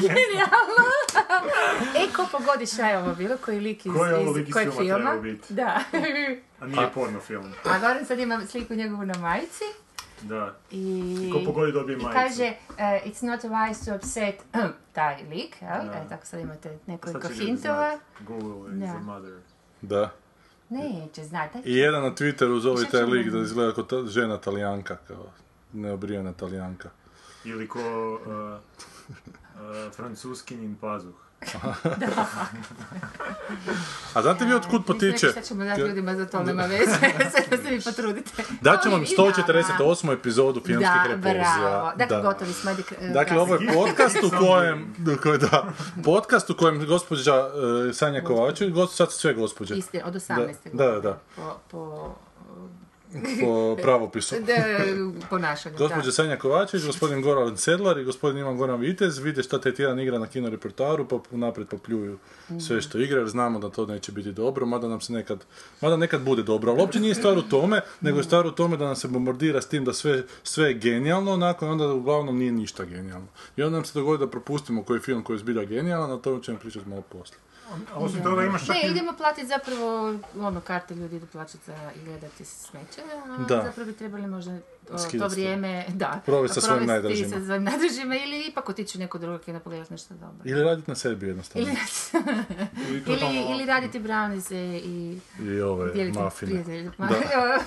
Genijalno! e, ko pogodi šta je ovo bilo? Koji lik iz, Koji je ovo iz lik iz kojeg filma biti? Da. A nije porno film. A Goran sad ima sliku njegovu na majici Da. i... Ko pogodi dobije I majicu. kaže, eh, it's not wise to upset taj lik, jel? E, tako sad imate nekoliko Sad će ljudi hintova. znat. Google is Da. a mother. Da. Neće znati. I jedan na Twitteru zove Šta taj lik da izgleda kao ta, žena talijanka, kao neobrijena talijanka. Ili ko uh, francuskinjin pazuh. A znate vi otkud potiče? Šta ćemo dati ljudima za to, nema veze. Sad da se vi potrudite. Daću vam To mi- i nama. 148. epizodu filmskih Da, repulzija. bravo. Dakle, Da. gotovi smo. eh, Dakle, ovo je podcast u kojem, kojem- da, podcast u kojem gospođa uh, Sanja Kovačević, sad su sve gospođe, Istina, od 18. Da, da, da. Po, po, po pravopisu. da, ponašanju, Gospođa da. Sanja Kovačević, gospodin Goran Sedlar i gospodin Ivan Goran Vitez vide šta taj tjedan igra na kino repertoaru, pa naprijed popljuju sve što igra, jer znamo da to neće biti dobro, mada nam se nekad, mada nekad bude dobro, ali uopće nije stvar u tome, nego je stvar u tome da nam se bombardira s tim da sve, sve je genijalno, onako, i onda uglavnom nije ništa genijalno. I onda nam se dogodi da propustimo koji film koji je zbilja genijalan, a to ćemo pričati malo poslije. A osim toga imaš čak Ne, i... idemo platiti zapravo, ono, karte ljudi idu plaćati za i gledati smeće, a Da. zapravo bi trebali možda o, to se. vrijeme, da, Provesti sa svojim provesti najdražima. sa svojim najdražima ili ipak otići u neko drugo kino pogledati nešto dobro. Ili raditi na sebi jednostavno. Ili, Ili ili, raditi brownies i I ove dijeliti mafine. prijatelje. Da.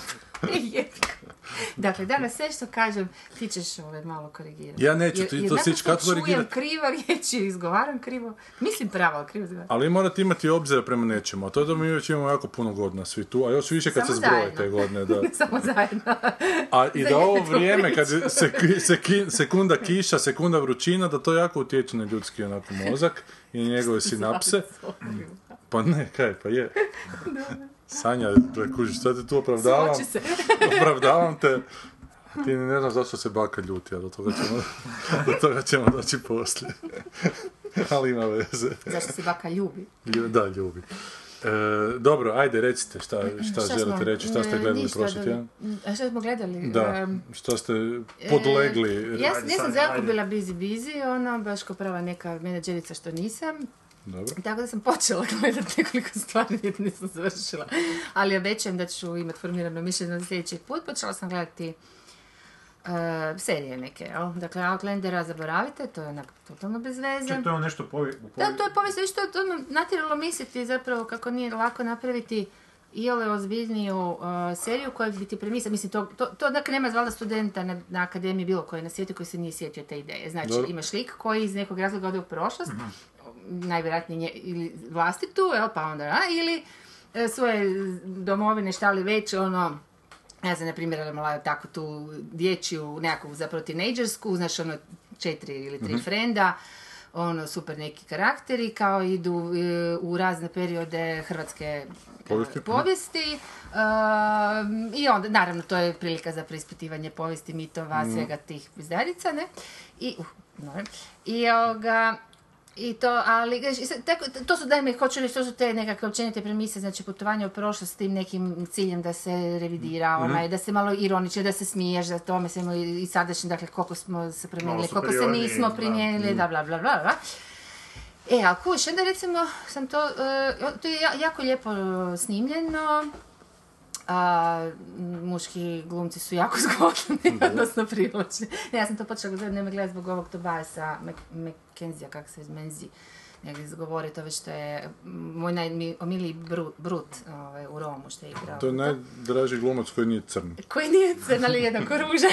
Dakle, danas sve što kažem, ti ćeš ove malo korigirati. Ja neću, ti jer to što kako korigirati? krivo riječi, izgovaram krivo, mislim pravo, ali krivo izgovaram. Ali morate imati obzira prema nečemu, a to je da mi već imamo jako puno godina svi tu, a još više kad Samo se zbroje te godine, da. Samo zajedno. A i da ovo vrijeme kad se, se, sekunda kiša, sekunda vrućina, da to jako utječe na ljudski onako mozak i njegove sinapse. Pa ne, kaj, pa je. Sanja, gle, kužiš, sad te tu opravdavam, se. opravdavam te. Ti ne znaš zašto se baka ljuti, a do toga ćemo, do toga ćemo doći poslije. Ali ima veze. Zašto se baka ljubi? Lju- Da, ljubi. E, dobro, ajde, recite šta, šta, Šta želite smo? reći, šta ste Ne, gledali prošli da- tjedan? A šta smo gledali? Da, šta ste podlegli. E, ja, Ajde, ja sam sad, jako bila busy busy, ono, baš kao prava neka menadžerica što nisam. Dobro. Tako da sam počela gledati nekoliko stvari, jer nisam završila. Ali obećajem da ću imati formirano mišljenje za sljedeći put. Počela sam gledati e, serije neke, jel? Dakle, Outlandera zaboravite, to je onak totalno bez veze. Čak to je ono nešto povi... Da, to je povijest, viš, to, to me natjeralo misliti zapravo kako nije lako napraviti iole ozbiljniju uh, seriju koja bi ti premisa, mislim, to, to, to dakle nema valjda studenta na, na akademiji bilo koje na svijetu koji se nije sjetio te ideje. Znači, Dobro. imaš lik koji iz nekog razloga ode u prošlost, najvjerojatnije nje, ili vlastitu, jel, pa onda, a, ili e, svoje domovine, šta li već, ono, ja znam, na primjer, imala tako tu dječju, nekakvu zapravo tinejdžersku, znaš, ono, četiri ili tri frenda, ono, super neki karakteri, kao idu e, u razne periode hrvatske e, Povijesti. povijesti. Um, I onda, naravno, to je prilika za preispitivanje povijesti, mitova, svega tih pizdarica, ne? I, uh, moram. I ovoga, i to, ali, tako, to su, dajme, hoću reći, to su te nekakve općenite premise, znači putovanje u prošlost s tim nekim ciljem da se revidira, onaj, da se malo ironično, da se smiješ, da to mislimo i, sadašnji, dakle, koliko smo se promijenili, koliko se nismo primijenili, da, bla, bla, bla, bla. E, a kuš, onda recimo sam to, e, to je ja- jako lijepo e, snimljeno, a, muški glumci su jako zgodni, odnosno privlačni. Ne, ja sam to počela gledati, nema gledati zbog ovog Tobasa McKenzija, kako se iz Menzi negdje izgovori, to već to je moj najomiliji brut, brut ovaj, u Romu što je igrao. To je najdraži glumac koji nije crn. Koji nije crn, ali jednako ružan.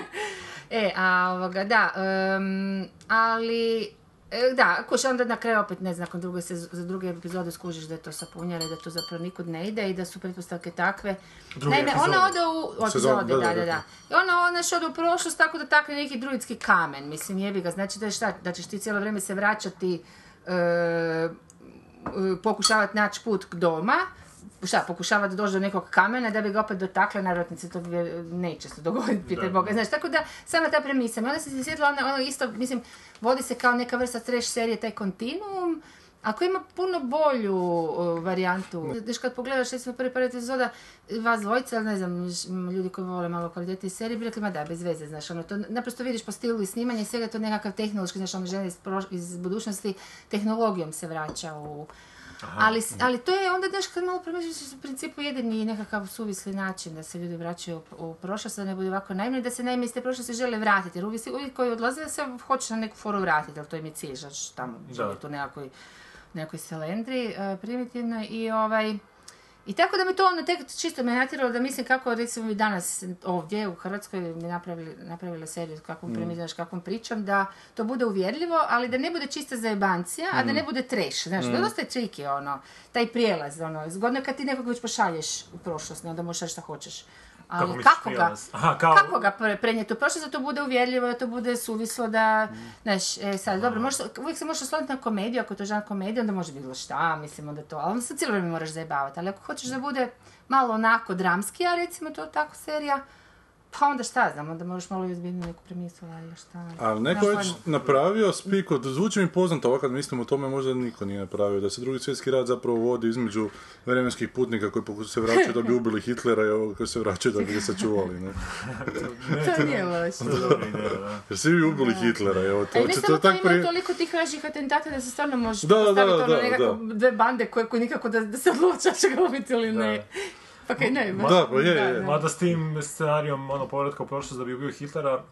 e, a ovoga, da, em, ali... e, Da, kuš, onda na kraju opet, ne znam, nakon druge, za druge epizode skužiš da je to sapunjara i da to zapravo nikud ne ide i da su pretpostavke takve. Druge epizode. ona ode u... Epizode, da, da, da. I ona, ona ode u prošlost tako da takne neki druidski kamen, mislim, jebi ga. Znači da, je šta, da ćeš ti cijelo vrijeme se vraćati e, pokušavati naći put k doma, šta, pokušavati doći do nekog kamena da bi ga opet dotakla, naravno se to neće se dogoditi, pitaj Boga. Znaš, tako da, sama ta premisa. I onda se sjetila, ono, ono isto, mislim, vodi se kao neka vrsta trash serije, taj kontinuum, ako ima puno bolju uh, varijantu, znaš kad pogledaš recimo prvi par epizoda, vas dvojica, ne znam, ljudi koji vole malo kvalitetnije serije, bi rekli, ma da, bez veze, znaš, ono, to naprosto vidiš po stilu i snimanja i svega to nekakav tehnološki, znaš, ono, žene iz, proš- iz budućnosti tehnologijom se vraća u... Ali, ali to je onda, znaš, kad malo promišljaš, u principu jedini nekakav suvisli način da se ljudi vraćaju u, u prošlost, da ne bude ovako naivno i da se naime iz te prošlosti žele vratiti. Jer uvijek, koji odlaze da se hoće na neku foru vratiti, jer to im je cilj, znaš, tamo živjeti u nekakvoj, nekoj selendri uh, primitivnoj i ovaj... I tako da me to ono tek čisto me natjeralo da mislim kako recimo i danas ovdje u Hrvatskoj mi napravili, napravila seriju kakvom mm. znaš, kakvom pričam, da to bude uvjerljivo, ali da ne bude čista zajebancija, a da ne bude trash, znaš, to je dosta tricky, ono, taj prijelaz, ono, zgodno je kad ti nekog već pošalješ u prošlost, onda možeš šta hoćeš. Ali Kako kako, ga, prijelaz? Aha, kao- kako ga pre- prenijeti u prošlost, da to bude uvjerljivo, da to bude suvislo, da, znaš, e, sad, dobro, možeš, uvijek se možeš osloniti na komediju, ako je to žan komedija, onda može bilo šta, mislim, onda to, ali onda se cijelo vrijeme moraš zajebavati, ali ako hoćeš da bude malo onako dramski, a recimo to tako serija, pa onda šta znam, onda moraš malo i ozbiljniju neku premisu, ali šta. Ali neko je već napravio spiko, zvuči mi poznato, ovako kad mislim o tome možda niko nije napravio, da se drugi svjetski rat zapravo vodi između vremenskih putnika koji se vraćaju da bi ubili Hitlera i ovog koji se vraćaju da bi ga sačuvali, ne? To nije loše. Jer svi vi ubili Hitlera, evo, to A i ne samo to ima prije... toliko tih različitih atentata da se stvarno može Da, postaviti da, ono nekako dve bande koje, koje nikako da, da se odluča će ga ubiti ili ne. Pa kaj ne, baš- Da, pa je, je, je. Mada s tim scenarijom, ono, povratka u prošlost da bi ubio Hitlera,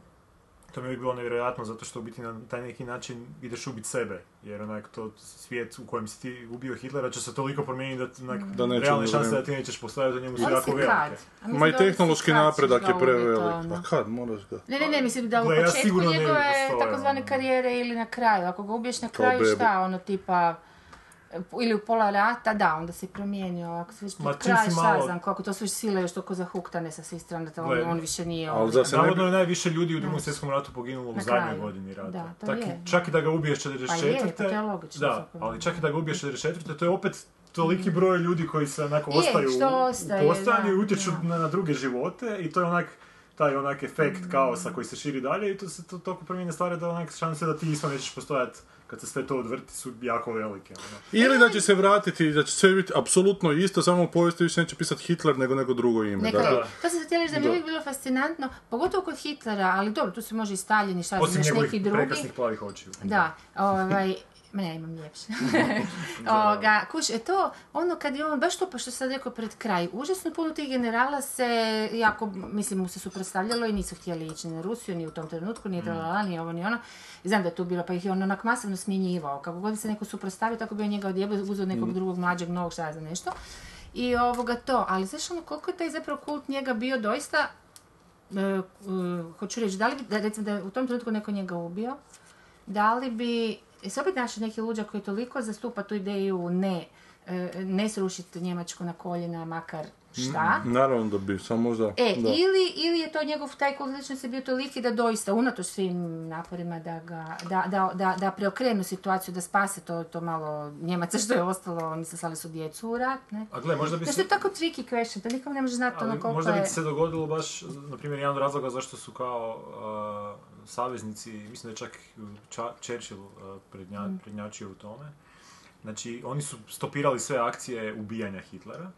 to mi bi bilo nevjerojatno, zato što u biti na taj neki način ideš ubiti sebe. Jer onak, to svijet u kojem si ti ubio Hitlera će se toliko promijeniti da, onak, Da neće realne šanse da ti nećeš postaviti u njemu su jako velike. Ma i da tehnološki napredak je prevelik. Pa kad, moraš ga... Ne, ne, ne, mislim da u početku njegove takozvane ono. karijere ili na kraju. Ako ga ubiješ na kraju, šta, ono tipa ili u pola rata, da, onda se promijenio, ako se već pred kraj, si šta malo- znam, kako to su već sile još toliko zahuktane sa svih strana, da on, on više nije ali za se Navodno je najviše ljudi u drugom svjetskom ratu poginulo u Na zadnjoj kraju. godini rata. Da, to Tak je. čak i da ga ubiješ 44. Pa je, pa to je logično Da, zapravo. ali čak i da ga ubiješ 44. to je opet toliki broj ljudi koji se onako Je, ostaju ostaje, u postojanju i utječu da. na, na druge živote i to je onak taj onak efekt kaosa koji se širi dalje i to se to toliko promijene stvari da onak šanse da ti isto nećeš postojati kad se sve to odvrti su jako velike. Ono. Ili da će se vratiti, da će sve biti apsolutno isto, samo u povijesti više neće pisati Hitler nego neko drugo ime. Neka, Dakle, to sam se htjela reći da mi je Da. uvijek bilo fascinantno, pogotovo kod Hitlera, ali dobro, tu se može i Stalin i šta Osim njegovih neki drugi. prekrasnih plavih očiju. Da, ovaj, ma ja imam ljepše. Ovoga, kuš, e to, ono kad je on, baš to pa što sad rekao pred kraj, užasno puno tih generala se, jako, mislim, mu se suprotstavljalo i nisu htjeli ići ni na Rusiju, ni u tom trenutku, ni tralala, ni ovo, ni ono. Znam da je tu bilo, pa ih je on onak masovno smjenjivao. Kako god se neko suprotstavio, tako bi on njega odjebao, uzeo nekog drugog mlađeg, novog, šta znam nešto. I ovoga to, ali znaš ono, koliko je taj zapravo kult njega bio doista, e, e, hoću reći, da li bi, da, recimo da je u tom trenutku neko njega ubio, da li bi se opet našli neki luđak koji toliko zastupa tu ideju ne, e, ne srušiti Njemačku na koljena, makar šta. naravno da bi, samo možda... E, da. ili, ili je to njegov taj kult ličnosti bio toliki da doista, unatoč svim naporima da, ga, da, da, da, da preokrenu situaciju, da spase to, to malo Njemaca što je ostalo, oni se slali su djecu u rat, ne? A gle, možda bi Znači, se... to je tako tricky question, to nikom ne može znati ono koliko možda bi je... ti se dogodilo baš, na primjer, jedan od razloga zašto su kao uh, saveznici, mislim da je čak Ča- Churchill uh, prednja, Mm. prednjačio u tome. Znači, oni su stopirali sve akcije ubijanja Hitlera,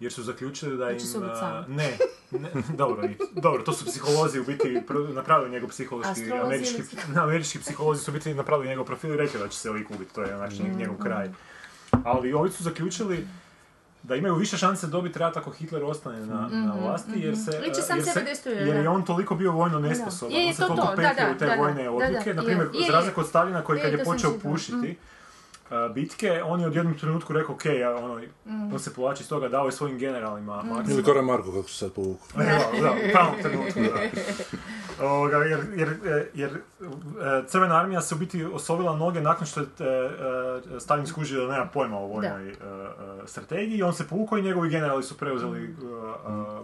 jer su zaključili da im... Mhm. uh, sam. ne, ne, dobro, i- dobro, to su psiholozi u biti napravili njegov psihološki, američki, američki psiholozi su u biti napravili njegov profil i rekli da će se lik ubiti, to je znači Mhm. njegov kraj. Ali ovi su zaključili da imaju više šanse dobiti rat ako Hitler ostane na, na vlasti, jer se... Sam jer, sebe se, jer je on toliko bio vojno nesposoban, Je, je, on se to, toliko to, da, da, u te da, vojne odluke, na primjer, je, je, za razliku od Stalina koji kad je sam počeo pušiti uh, bitke, on je u jednom trenutku rekao, ok, ja, ono, Mm. on se povlači iz toga, dao je svojim generalima maksimum. Ili Kora Marko, kako se sad povuku. Da, da, u pravom trenutku, da. Ovoga, jer, jer, e, jer e, Crvena armija se u biti osovila noge nakon što je e, Stalin skužio da nema pojma o vojnoj strategiji i on se povukao i njegovi generali su preuzeli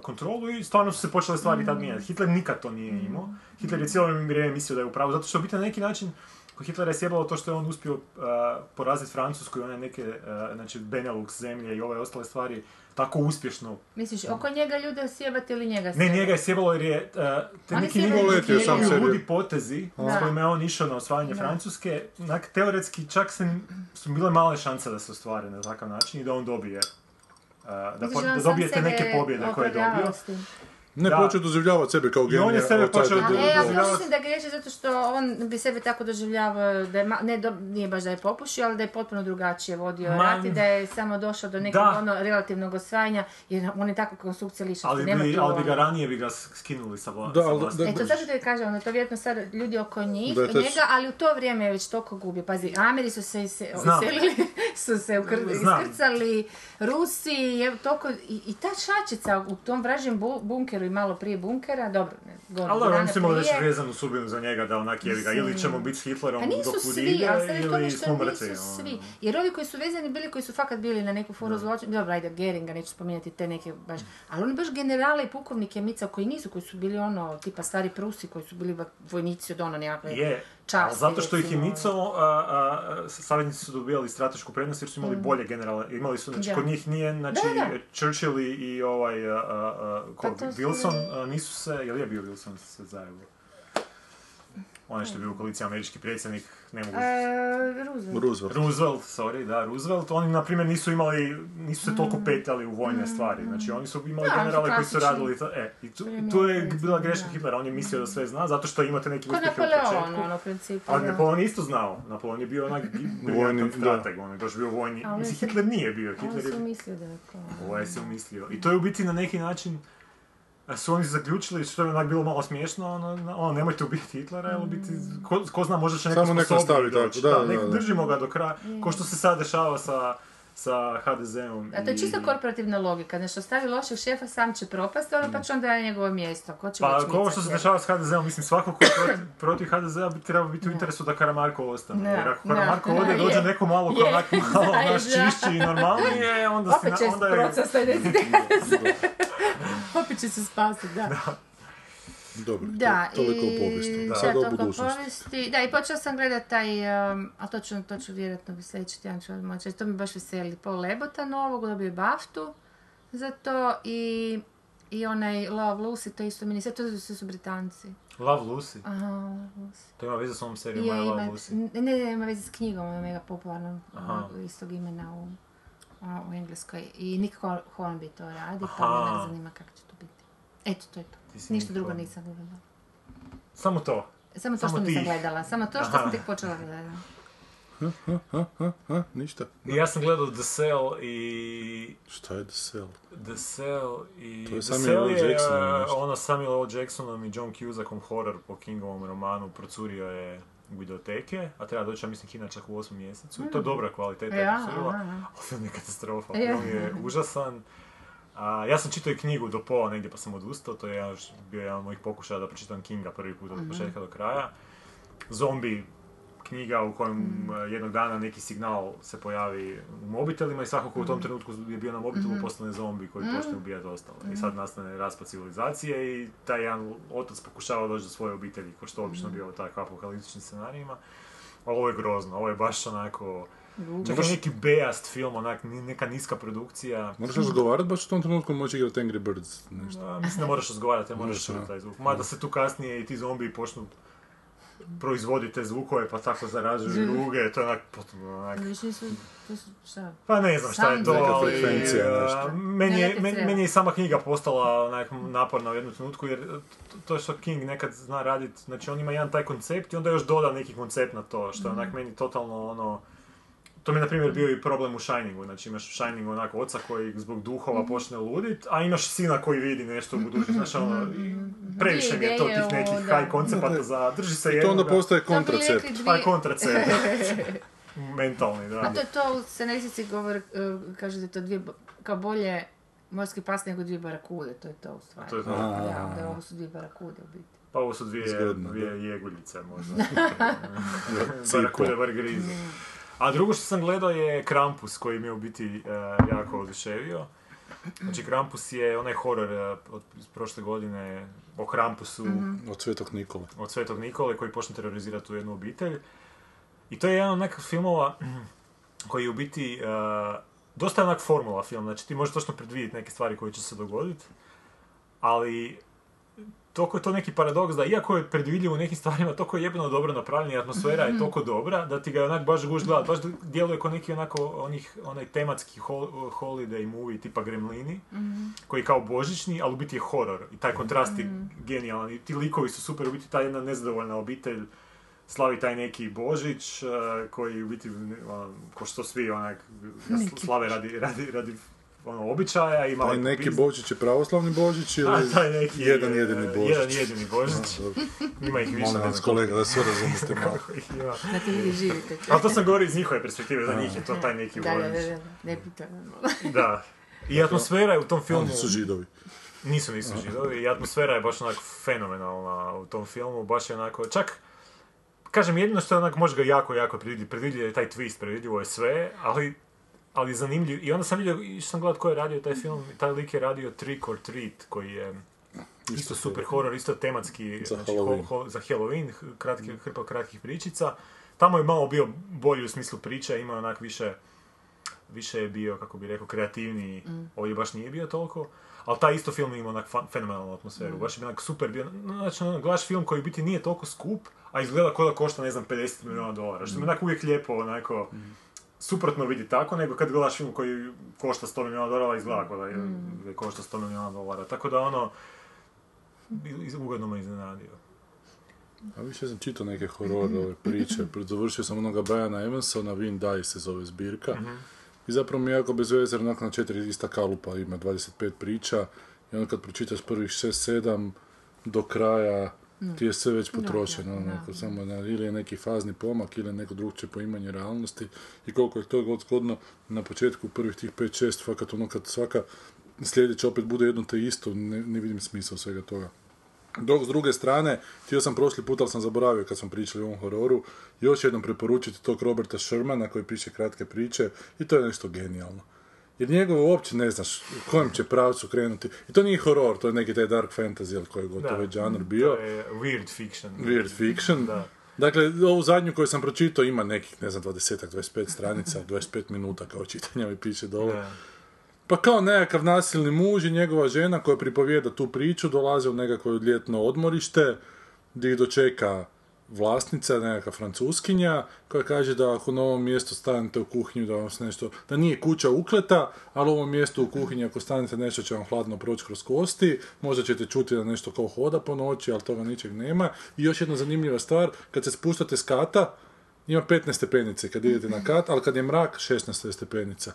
kontrolu i stvarno su se počele stvari tad mijenjati. Hitler nikad to nije imao. Hitler je cijelo vrijeme mislio da je u pravu, zato što u biti na neki način Hitlera je sjebalo to što je on uspio a, poraziti Francusku i one neke, a, znači Benelux zemlje i ove ostale stvari tako uspješno. Misliš, oko njega ljude sjebati ili njega Ne, sjebati? njega je sjebalo jer je a, te neki sebi. ludi potezi s kojima je on išao na osvajanje Francuske, onak, teoretski čak se, su bile male šanse da se ostvare na takav način i da on dobije a, da, Misliš po- da sam dobije te sebe neke pobjede koje je dobio. Ne, Da. počeo doživljavati sebe kao I on genija. je sebe počeo e, ali doživljavati- to mislim da griješi zato što on bi sebe tako doživljavao da je, ma- ne, do, nije baš da je popušio, ali da je potpuno drugačije vodio Ma- rat i da je samo došao do nekog Da. ono relativnog osvajanja, jer on je tako konstrukcija lišnosti. Ali nema bi, ali bi ga ono- ranije bi ga skinuli sa, Da, vlasti. da- E, to ću ti kažem, ono, to vjerojatno sad ljudi oko njih, Da je njega, ali u to vrijeme je već toliko gubio. Pazi, Ameri su se iselili, su se ukr- iskrcali, Rusi, je toliko, i, i ta šačica u tom vražjem bu- bunkeru i malo prije bunkera, dobro, ne, godinu Ali dobro, već prije. vezanu sudbinu za njega da onak jevi ga, ili Mislim- ćemo biti s Hitlerom Pa nisu dok svi, ide, ali sad ili nešto smo mrtvi. nisu ono. svi. Jer ovi koji su vezani bili, koji su fakat bili na neku foru zločina, dobro, ajde, Geringa, neću spominjati te neke baš, ali oni baš generale i pukovnike Mica koji nisu, koji su bili ono, tipa stari Prusi, koji su bili vojnici od ono nekakve Je, časti, zato što ih je micao, a, savjetnici su dobijali stratešku prednost jer su imali bolje generale. Imali su, znači, Da. kod njih nije, znači, Da, da. Churchill i, ovaj, a, a, a, ko, Pa Wilson, a, nisu se, jel je bio Wilson se zajedno? Onaj što je bio u koaliciji američki predsjednik, ne mogu... E, Roosevelt. Roosevelt. Roosevelt, sorry, da, Roosevelt, oni na primjer nisu imali, nisu se toliko Mm. petljali u vojne stvari, znači oni su imali Da, generale koji su radili, to, e, i tu, i tu je bila greška Hitlera, on je mislio da sve zna, zato što imate neki Ko uspjehe u Napoleon, početku. ono, u principu. Ali da. Napoleon je isto znao. Napoleon je bio onak briljantan Vojni, strateg, on je baš bio vojni. Mislim, Hitler nije bio, Hitler su je... mislio da je to... Ovo je se umislio. I to je u biti na neki način su oni zaključili, što je onak bilo malo smiješno, ono, ono, nemojte ubiti Hitlera, u biti, ko, ko zna, možda će neko Samo sposobniji stavi tako, da, da. držimo ga do kraja, ko što se sad dešava sa, sa HDZ-om. A to je čisto korporativna logika, nešto stavi lošeg šefa, sam će propasti, ono pa će onda na njegovo mjesto. Ko će Pa ako ovo što se dešava s HDZ-om, mislim svako ko je protiv, protiv HDZ-a bi trebao biti u interesu da Karamarko ostane. Jer ako Karamarko da, ode, dođe je. neko malo ko Je, onak malo naš čišći i normalnije, onda, Opet će onda je... proces Opet će se spasiti, da. Dobro, Da, to, toliko o i... povijesti. Da, Sada o toliko o budućnosti. povijesti. Da, i počela sam gledat taj, um, a to ću, to ću vjerojatno bi sljedeći tjedan ću moći, to me baš veseli, Paul Lebota novog, dobio je Baftu za to i, i onaj Love Lucy, to isto meni, sve to su, su Britanci. Love Lucy. Aha, Love Lucy. To ima veze s ovom serijom je, Love ima, Lucy. ne, ne, ima veze s knjigom, ona je mega popularna, Aha. ono, istog imena u, ono, u Engleskoj. I Nick Hor- Hornby to radi, pa Aha. me ne zanima kako će to biti. Eto, to je to. Ništa drugo nisam gledala. Samo to. Samo to Samo što nisam ti. gledala, samo to što Aha. sam tek počela gledati. Ha, ništa. I ja sam gledao The Cell i... Šta je The Cell? The Cell i... To je The Samuel Cell L. Jackson uh, nešto. ono Samuel L. Jacksonom i John Cusackom horror po Kingovom romanu procurio je u videoteke, a treba doći, ja mislim, Kina čak u osmom mjesecu. I to je dobra kvaliteta je Ja, aha. Ali film je katastrofa, Ja. film je užasan. A, ja sam čitao i knjigu do pola negdje pa sam odustao, to je jedan, bio jedan od mojih pokušaja da pročitam Kinga prvi put od Mhm. početka do kraja. Zombi knjiga u kojem Mhm. e, jednog dana neki signal se pojavi u mobitelima i svako ko u tom Mhm. trenutku je bio na mobitelu postane zombi koji počne ubijati ostalo. I Mhm. sad nastane raspad civilizacije i taj jedan otac pokušava doći do svoje obitelji, ko što obično Mhm. bio u takvim apokaliptičnim scenarijima. Ali ovo je grozno, ovo je baš onako... Čak Moraš- neki bejast film, onak, neka niska produkcija. Moraš razgovarati, baš u tom trenutku moći igrati Angry Birds, nešto. A, mislim da moraš razgovarati, ne moraš čuti taj zvuk. Mada se tu kasnije i ti zombi počnu proizvoditi te zvukove, pa tako zaražuju ruge, to je onak potpuno onak... Više Znači, to su, šta? Pa ne znam šta je to, Neka ali... frekvencija, a, nešto. Meni je, Neka meni, meni je i sama knjiga postala onak naporna u jednom trenutku, jer to- to što King nekad zna raditi, znači on ima jedan taj koncept i onda još doda neki koncept na to, što je onak Mhm. meni totalno ono... To mi je, na primjer, bio i problem u Shiningu. Znači, imaš u Shiningu onako oca koji zbog duhova Mhm. počne ludit, a imaš sina koji vidi nešto u budućnosti. Znaš, ono, i previše mi je to tih nekih high koncepata za... Drži se To jednoga, onda postaje kontracept. pa je kontracept. Mentalni, da. A to je to, u scenaristici govor, kaže da je to dvije, kao bolje morski pas nego dvije barakude, to je to u stvari. To je to. Da, da ovo su dvije barakude u biti. Pa ovo su dvije, Zgodno, dvije da. jeguljice možda. Barakude bar grizu. A drugo što sam gledao je Krampus koji mi je u biti e, jako oduševio. Znači Krampus je onaj horor e, od prošle godine o Krampusu Mhm. Od Svetog Nikola. od Svetog Nikole koji počne terorizirati tu jednu obitelj. I to je jedan onak filmova koji je u biti uh, dosta je onak formula film, znači ti možeš točno predvidjeti neke stvari koje će se dogoditi, ali toliko je to neki paradoks da iako je predvidljivo u nekim stvarima, toliko je jebeno dobro napravljen i atmosfera je toliko dobra da ti ga onak baš guš gledat, baš djeluje kao neki onako onih, onaj tematski hol- holiday movie tipa Gremlini, koji je kao božićni, ali u biti je horor i taj kontrast je genijalan. I ti likovi su super, u biti ta jedna nezadovoljna obitelj slavi taj neki Božić, eh, koji u biti, ono, ko što svi onak, slave radi, radi, radi ono, običaja i malo... Taj neki biz- Božić je pravoslavni Božić ili A, taj neki, jedan eh, jedini Božić? Jedan jedini Božić. A. Ima ih više. Molim vas kolega da sve razumite malo. koliko ih ima. Da ti vi živite. Ali to sam govorio iz njihove perspektive, za njih je to taj neki Da, da, Božić. da, da, ne pitam. Da. I atmosfera je u tom filmu... Oni su židovi. Nisu, nisu židovi. I atmosfera je baš onak fenomenalna u tom filmu. Baš je onako, čak... Kažem, jedino što je onak, može ga jako, jako predvidjeti. Predvidljiv je taj twist, predvidljivo je sve, ali ali zanimljiv. I onda sam vidio, išao sam gledat ko je radio taj film, taj lik je radio Trick or Treat, koji je isto super horor, isto tematski, Za znači, Halloween. ho- ho- za Halloween, kratki, hrpa kratkih pričica. Tamo je malo bio bolji u smislu priče, ima onak više, više je bio, kako bi rekao, kreativniji, ovdje baš nije bio toliko. Ali taj isto film ima onak fenomenalnu atmosferu, baš je bio onak super bio. Znači, ono, gledaš film koji u biti nije toliko skup, a izgleda kao da košta, ne znam, 50 milijuna dolara. Što mi onak uvijek lijepo, onako, suprotno vidi tako, nego kad gledaš film koji košta 100 milijuna dolara, izgleda kao da, je, da košta 100 milijuna dolara. Tako da ono, iz- ugodno me iznenadio. A više sam čitao neke hororove priče, završio sam onoga Briana Evansona, Win Die se zove zbirka. I zapravo mi je jako bez veze, jer onako na četiri ista kalupa ima 25 priča. I onda kad pročitaš prvih 6-7 do kraja, ti je sve već potrošeno. onako, samo na, ili je neki fazni pomak, ili je neko drugčije poimanje realnosti. I koliko je to god zgodno, na početku prvih tih 5-6, fakat ono kad svaka sljedeća opet bude jedno te isto, ne, ne vidim smisla svega toga. Dok s druge strane, htio sam prošli put, ali sam zaboravio kad smo pričali o ovom hororu, još jednom preporučiti tog Roberta Shermana koji piše kratke priče i to je nešto genijalno. Jer njegove uopće ne znaš u kojem će pravcu krenuti. I to nije horor, to je neki taj dark fantasy ili koji je gotovo već žanr bio. To je weird fiction. Weird fiction. Da. Dakle, ovu zadnju koju sam pročitao ima nekih, ne znam, 20 25 stranica, 25 minuta kao čitanja mi piše dole. Da. Pa kao nekakav nasilni muž i njegova žena koja pripovijeda tu priču dolaze u nekakvo ljetno odmorište gdje ih dočeka vlasnica, nekakva francuskinja, koja kaže da ako na ovom mjestu stanete u kuhinju, da vam se nešto, da nije kuća ukleta, ali u ovom mjestu u kuhinji ako stanete nešto će vam hladno proći kroz kosti, možda ćete čuti da nešto kao hoda po noći, ali toga ničeg nema. I još jedna zanimljiva stvar, kad se spuštate s kata, ima 15 stepenice kad idete na kat, ali kad je mrak, 16 je stepenica.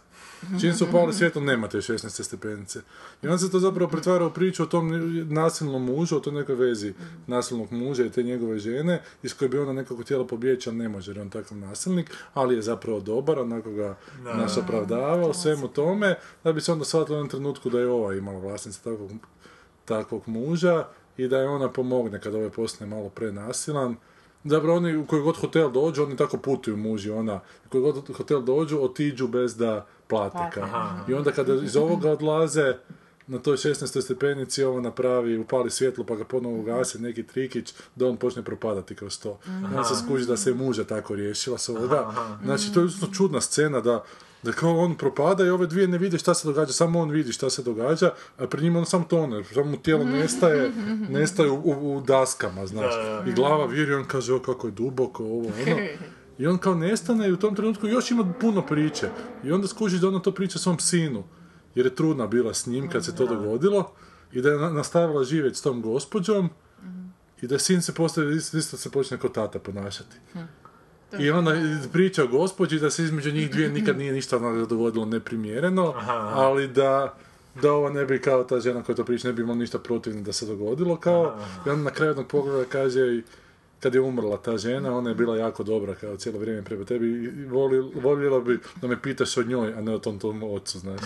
Čim se upali svjetlo, nemate 16 stepenice. I onda se to zapravo pretvara u priču o tom nasilnom mužu, o toj nekoj vezi nasilnog muža i te njegove žene, iz koje bi ona nekako htjela pobjeći, ali ne može, jer je on takav nasilnik, ali je zapravo dobar, onako ga nas opravdava u svemu tome, da bi se onda shvatilo u jednom trenutku da je ova imala vlasnica takvog, takvog muža i da je ona pomogne kad ovaj postane malo prenasilan, Zapravo oni u koji god hotel dođu, oni tako putuju muž i ona. U koji god hotel dođu, otiđu bez da plate. I onda kada iz ovoga odlaze, na toj 16. stepenici ovo napravi, upali svjetlo pa ga ponovo ugasi neki trikić da on počne propadati kroz to. Onda se skuži da se muža tako riješila s ovoga. Znači to je čudna scena da da kao on propada i ove dvije ne vide šta se događa, samo on vidi šta se događa, a pri njima on sam tone, samo mu tijelo nestaje, nestaje u, u, u daskama, znaš. I glava viri, on kaže, o kako je duboko, ovo, ono. I on kao nestane i u tom trenutku još ima puno priče. I onda skužiš da ona to priča svom sinu, jer je trudna bila s njim kad se to dogodilo i da je na- nastavila živjeti s tom gospođom i da sin se postaje, isto, isto se počne kao tata ponašati. I onda priča o gospođi da se između njih dvije nikad nije ništa dogodilo neprimjereno, ali da da ova ne bi kao ta žena koja to priča ne bi imala ništa protivno da se dogodilo kao i onda na kraju jednog pogleda kaže i kad je umrla ta žena, ona je bila jako dobra kao cijelo vrijeme prema tebi i voljela bi da me pitaš o njoj, a ne o tom tom ocu, znaš.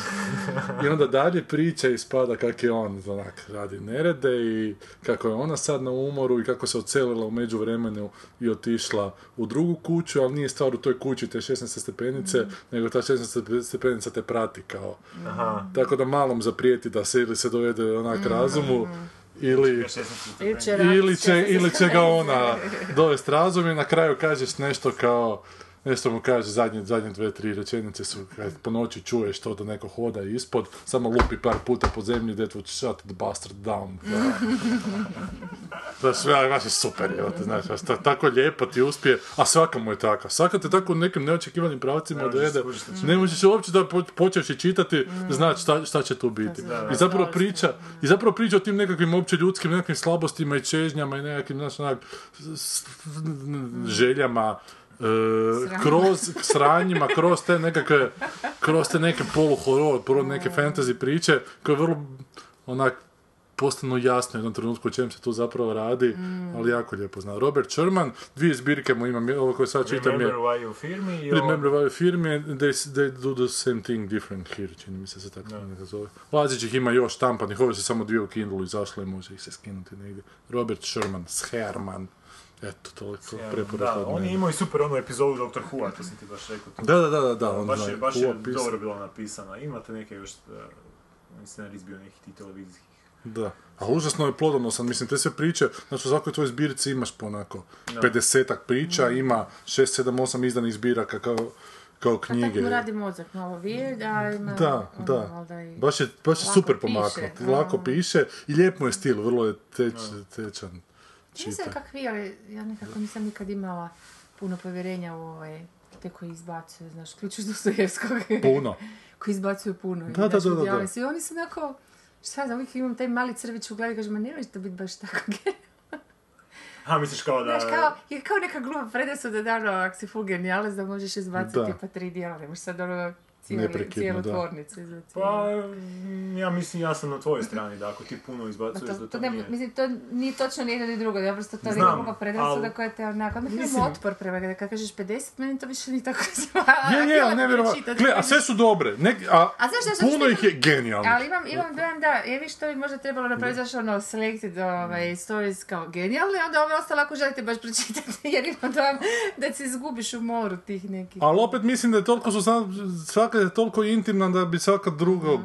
I onda dalje priča i spada kak je on onak, radi nerede i kako je ona sad na umoru i kako se ocelila u međuvremenu i otišla u drugu kuću, ali nije stvar u toj kući te 16 stepenice, nego ta 16 stepenica te prati kao. Aha. Tako da malom zaprijeti da se ili se dovede onak razumu ili, 16 Ili će ili će, ili će ga ona dovesti razum i na kraju kažeš nešto kao Nešto mu kaže, zadnje, zadnje dve, tri rečenice su, kad po noći čuješ to da neko hoda ispod, samo lupi par puta po zemlji, that would shut the bastard down. Da, sve, baš je super, evo te, znaš, baš ta- tako lijepo ti uspije, a svaka mu je taka. Svaka te tako u nekim neočekivanim pravcima odvede, će ne možeš uopće da po, počeš i čitati, znaš šta, šta će tu biti. I zapravo priča, i zapravo priča o tim nekakvim opće ljudskim nekakvim slabostima i čežnjama i nekakvim, znaš, onak, s- s- željama, e, kroz sranjima, kroz te nekakve, kroz te neke poluhoror, prvo neke fantasy priče, koje vrlo, onak, postanu jasno u jednom trenutku o čem se tu zapravo radi, ali jako lijepo zna. Robert Sherman, dvije zbirke mu imam, ovo koje sad čitam je Remember why you i ovo- Remember why firmi, they, they do the same thing different here, čini mi se se tako nekako zove. Lazićih ima još štampanih, ove su samo dvije u Kindlu izašle, može ih se skinuti negdje. Robert Sherman, Sherman, eto, toliko preporuka Da, od on je imao i super onu epizodu Dr. Who-a, to sam ti baš rekao. tu. Da, da, da, da, da, on baš zna je, baš je opis- dobro bila napisana. Imate neke još, uh, on je scenarist bio nekih tih televizijskih. Da. A užasno je plodonosan, mislim, te sve priče, znači u svakoj tvojoj zbirci imaš po onako 50 priča, ima 6, 7, 8 izdanih zbiraka kao, kao Pa knjige. tako mu radi mozak malo weird, a ima... Da, ono, da. Baš je, baš je super pomaknut, a. lako piše i lijep mu je stil, vrlo je teč, tečan. Znam kak vi, ali ja nekako nisam nikad imala puno povjerenja u ovaj, te koji izbacuju, znaš, ključiš Dostojevskog. Puno. koji izbacuju puno. Da, da, da, da, da. I oni su onako, šta znam, uvijek imam taj mali crvić u glavi, kažem, ma nemoj to biti baš tako A, misliš kao da... Znaš, kao, je kao neka glupa predrasuda da ono, ako si full genijalac, da možeš izbaciti Da. pa tri dijela, ne možeš sad ono Neprekidno, cijelu da. tvornicu. Pa, mm, ja mislim, ja sam na tvojoj strani, da ako ti puno Pa izbacuješ, to, da to to ne, nije... mislim, to nije točno ni jedno ni drugo, ja prosto to je Znam, neka glupa predrasuda koja te onako, odmah Mislim- otpor prema, kada kad kažeš 50, meni to više ni tako Je, je, ali nevjerovatno. Gle, a sve su dobre. Nek, a, A znaš šta, puno ih je genijalnih. Ali imam, imam dojam da, je vi što bi možda trebalo napraviti, znaš, ono, selected ovaj, stories kao genijalne, onda ove ostale ako želite baš pročitati, jer imam dojam da se izgubiš u moru tih nekih. Ali opet mislim da je toliko su, zna- svaka je toliko intimna da bi svaka drugog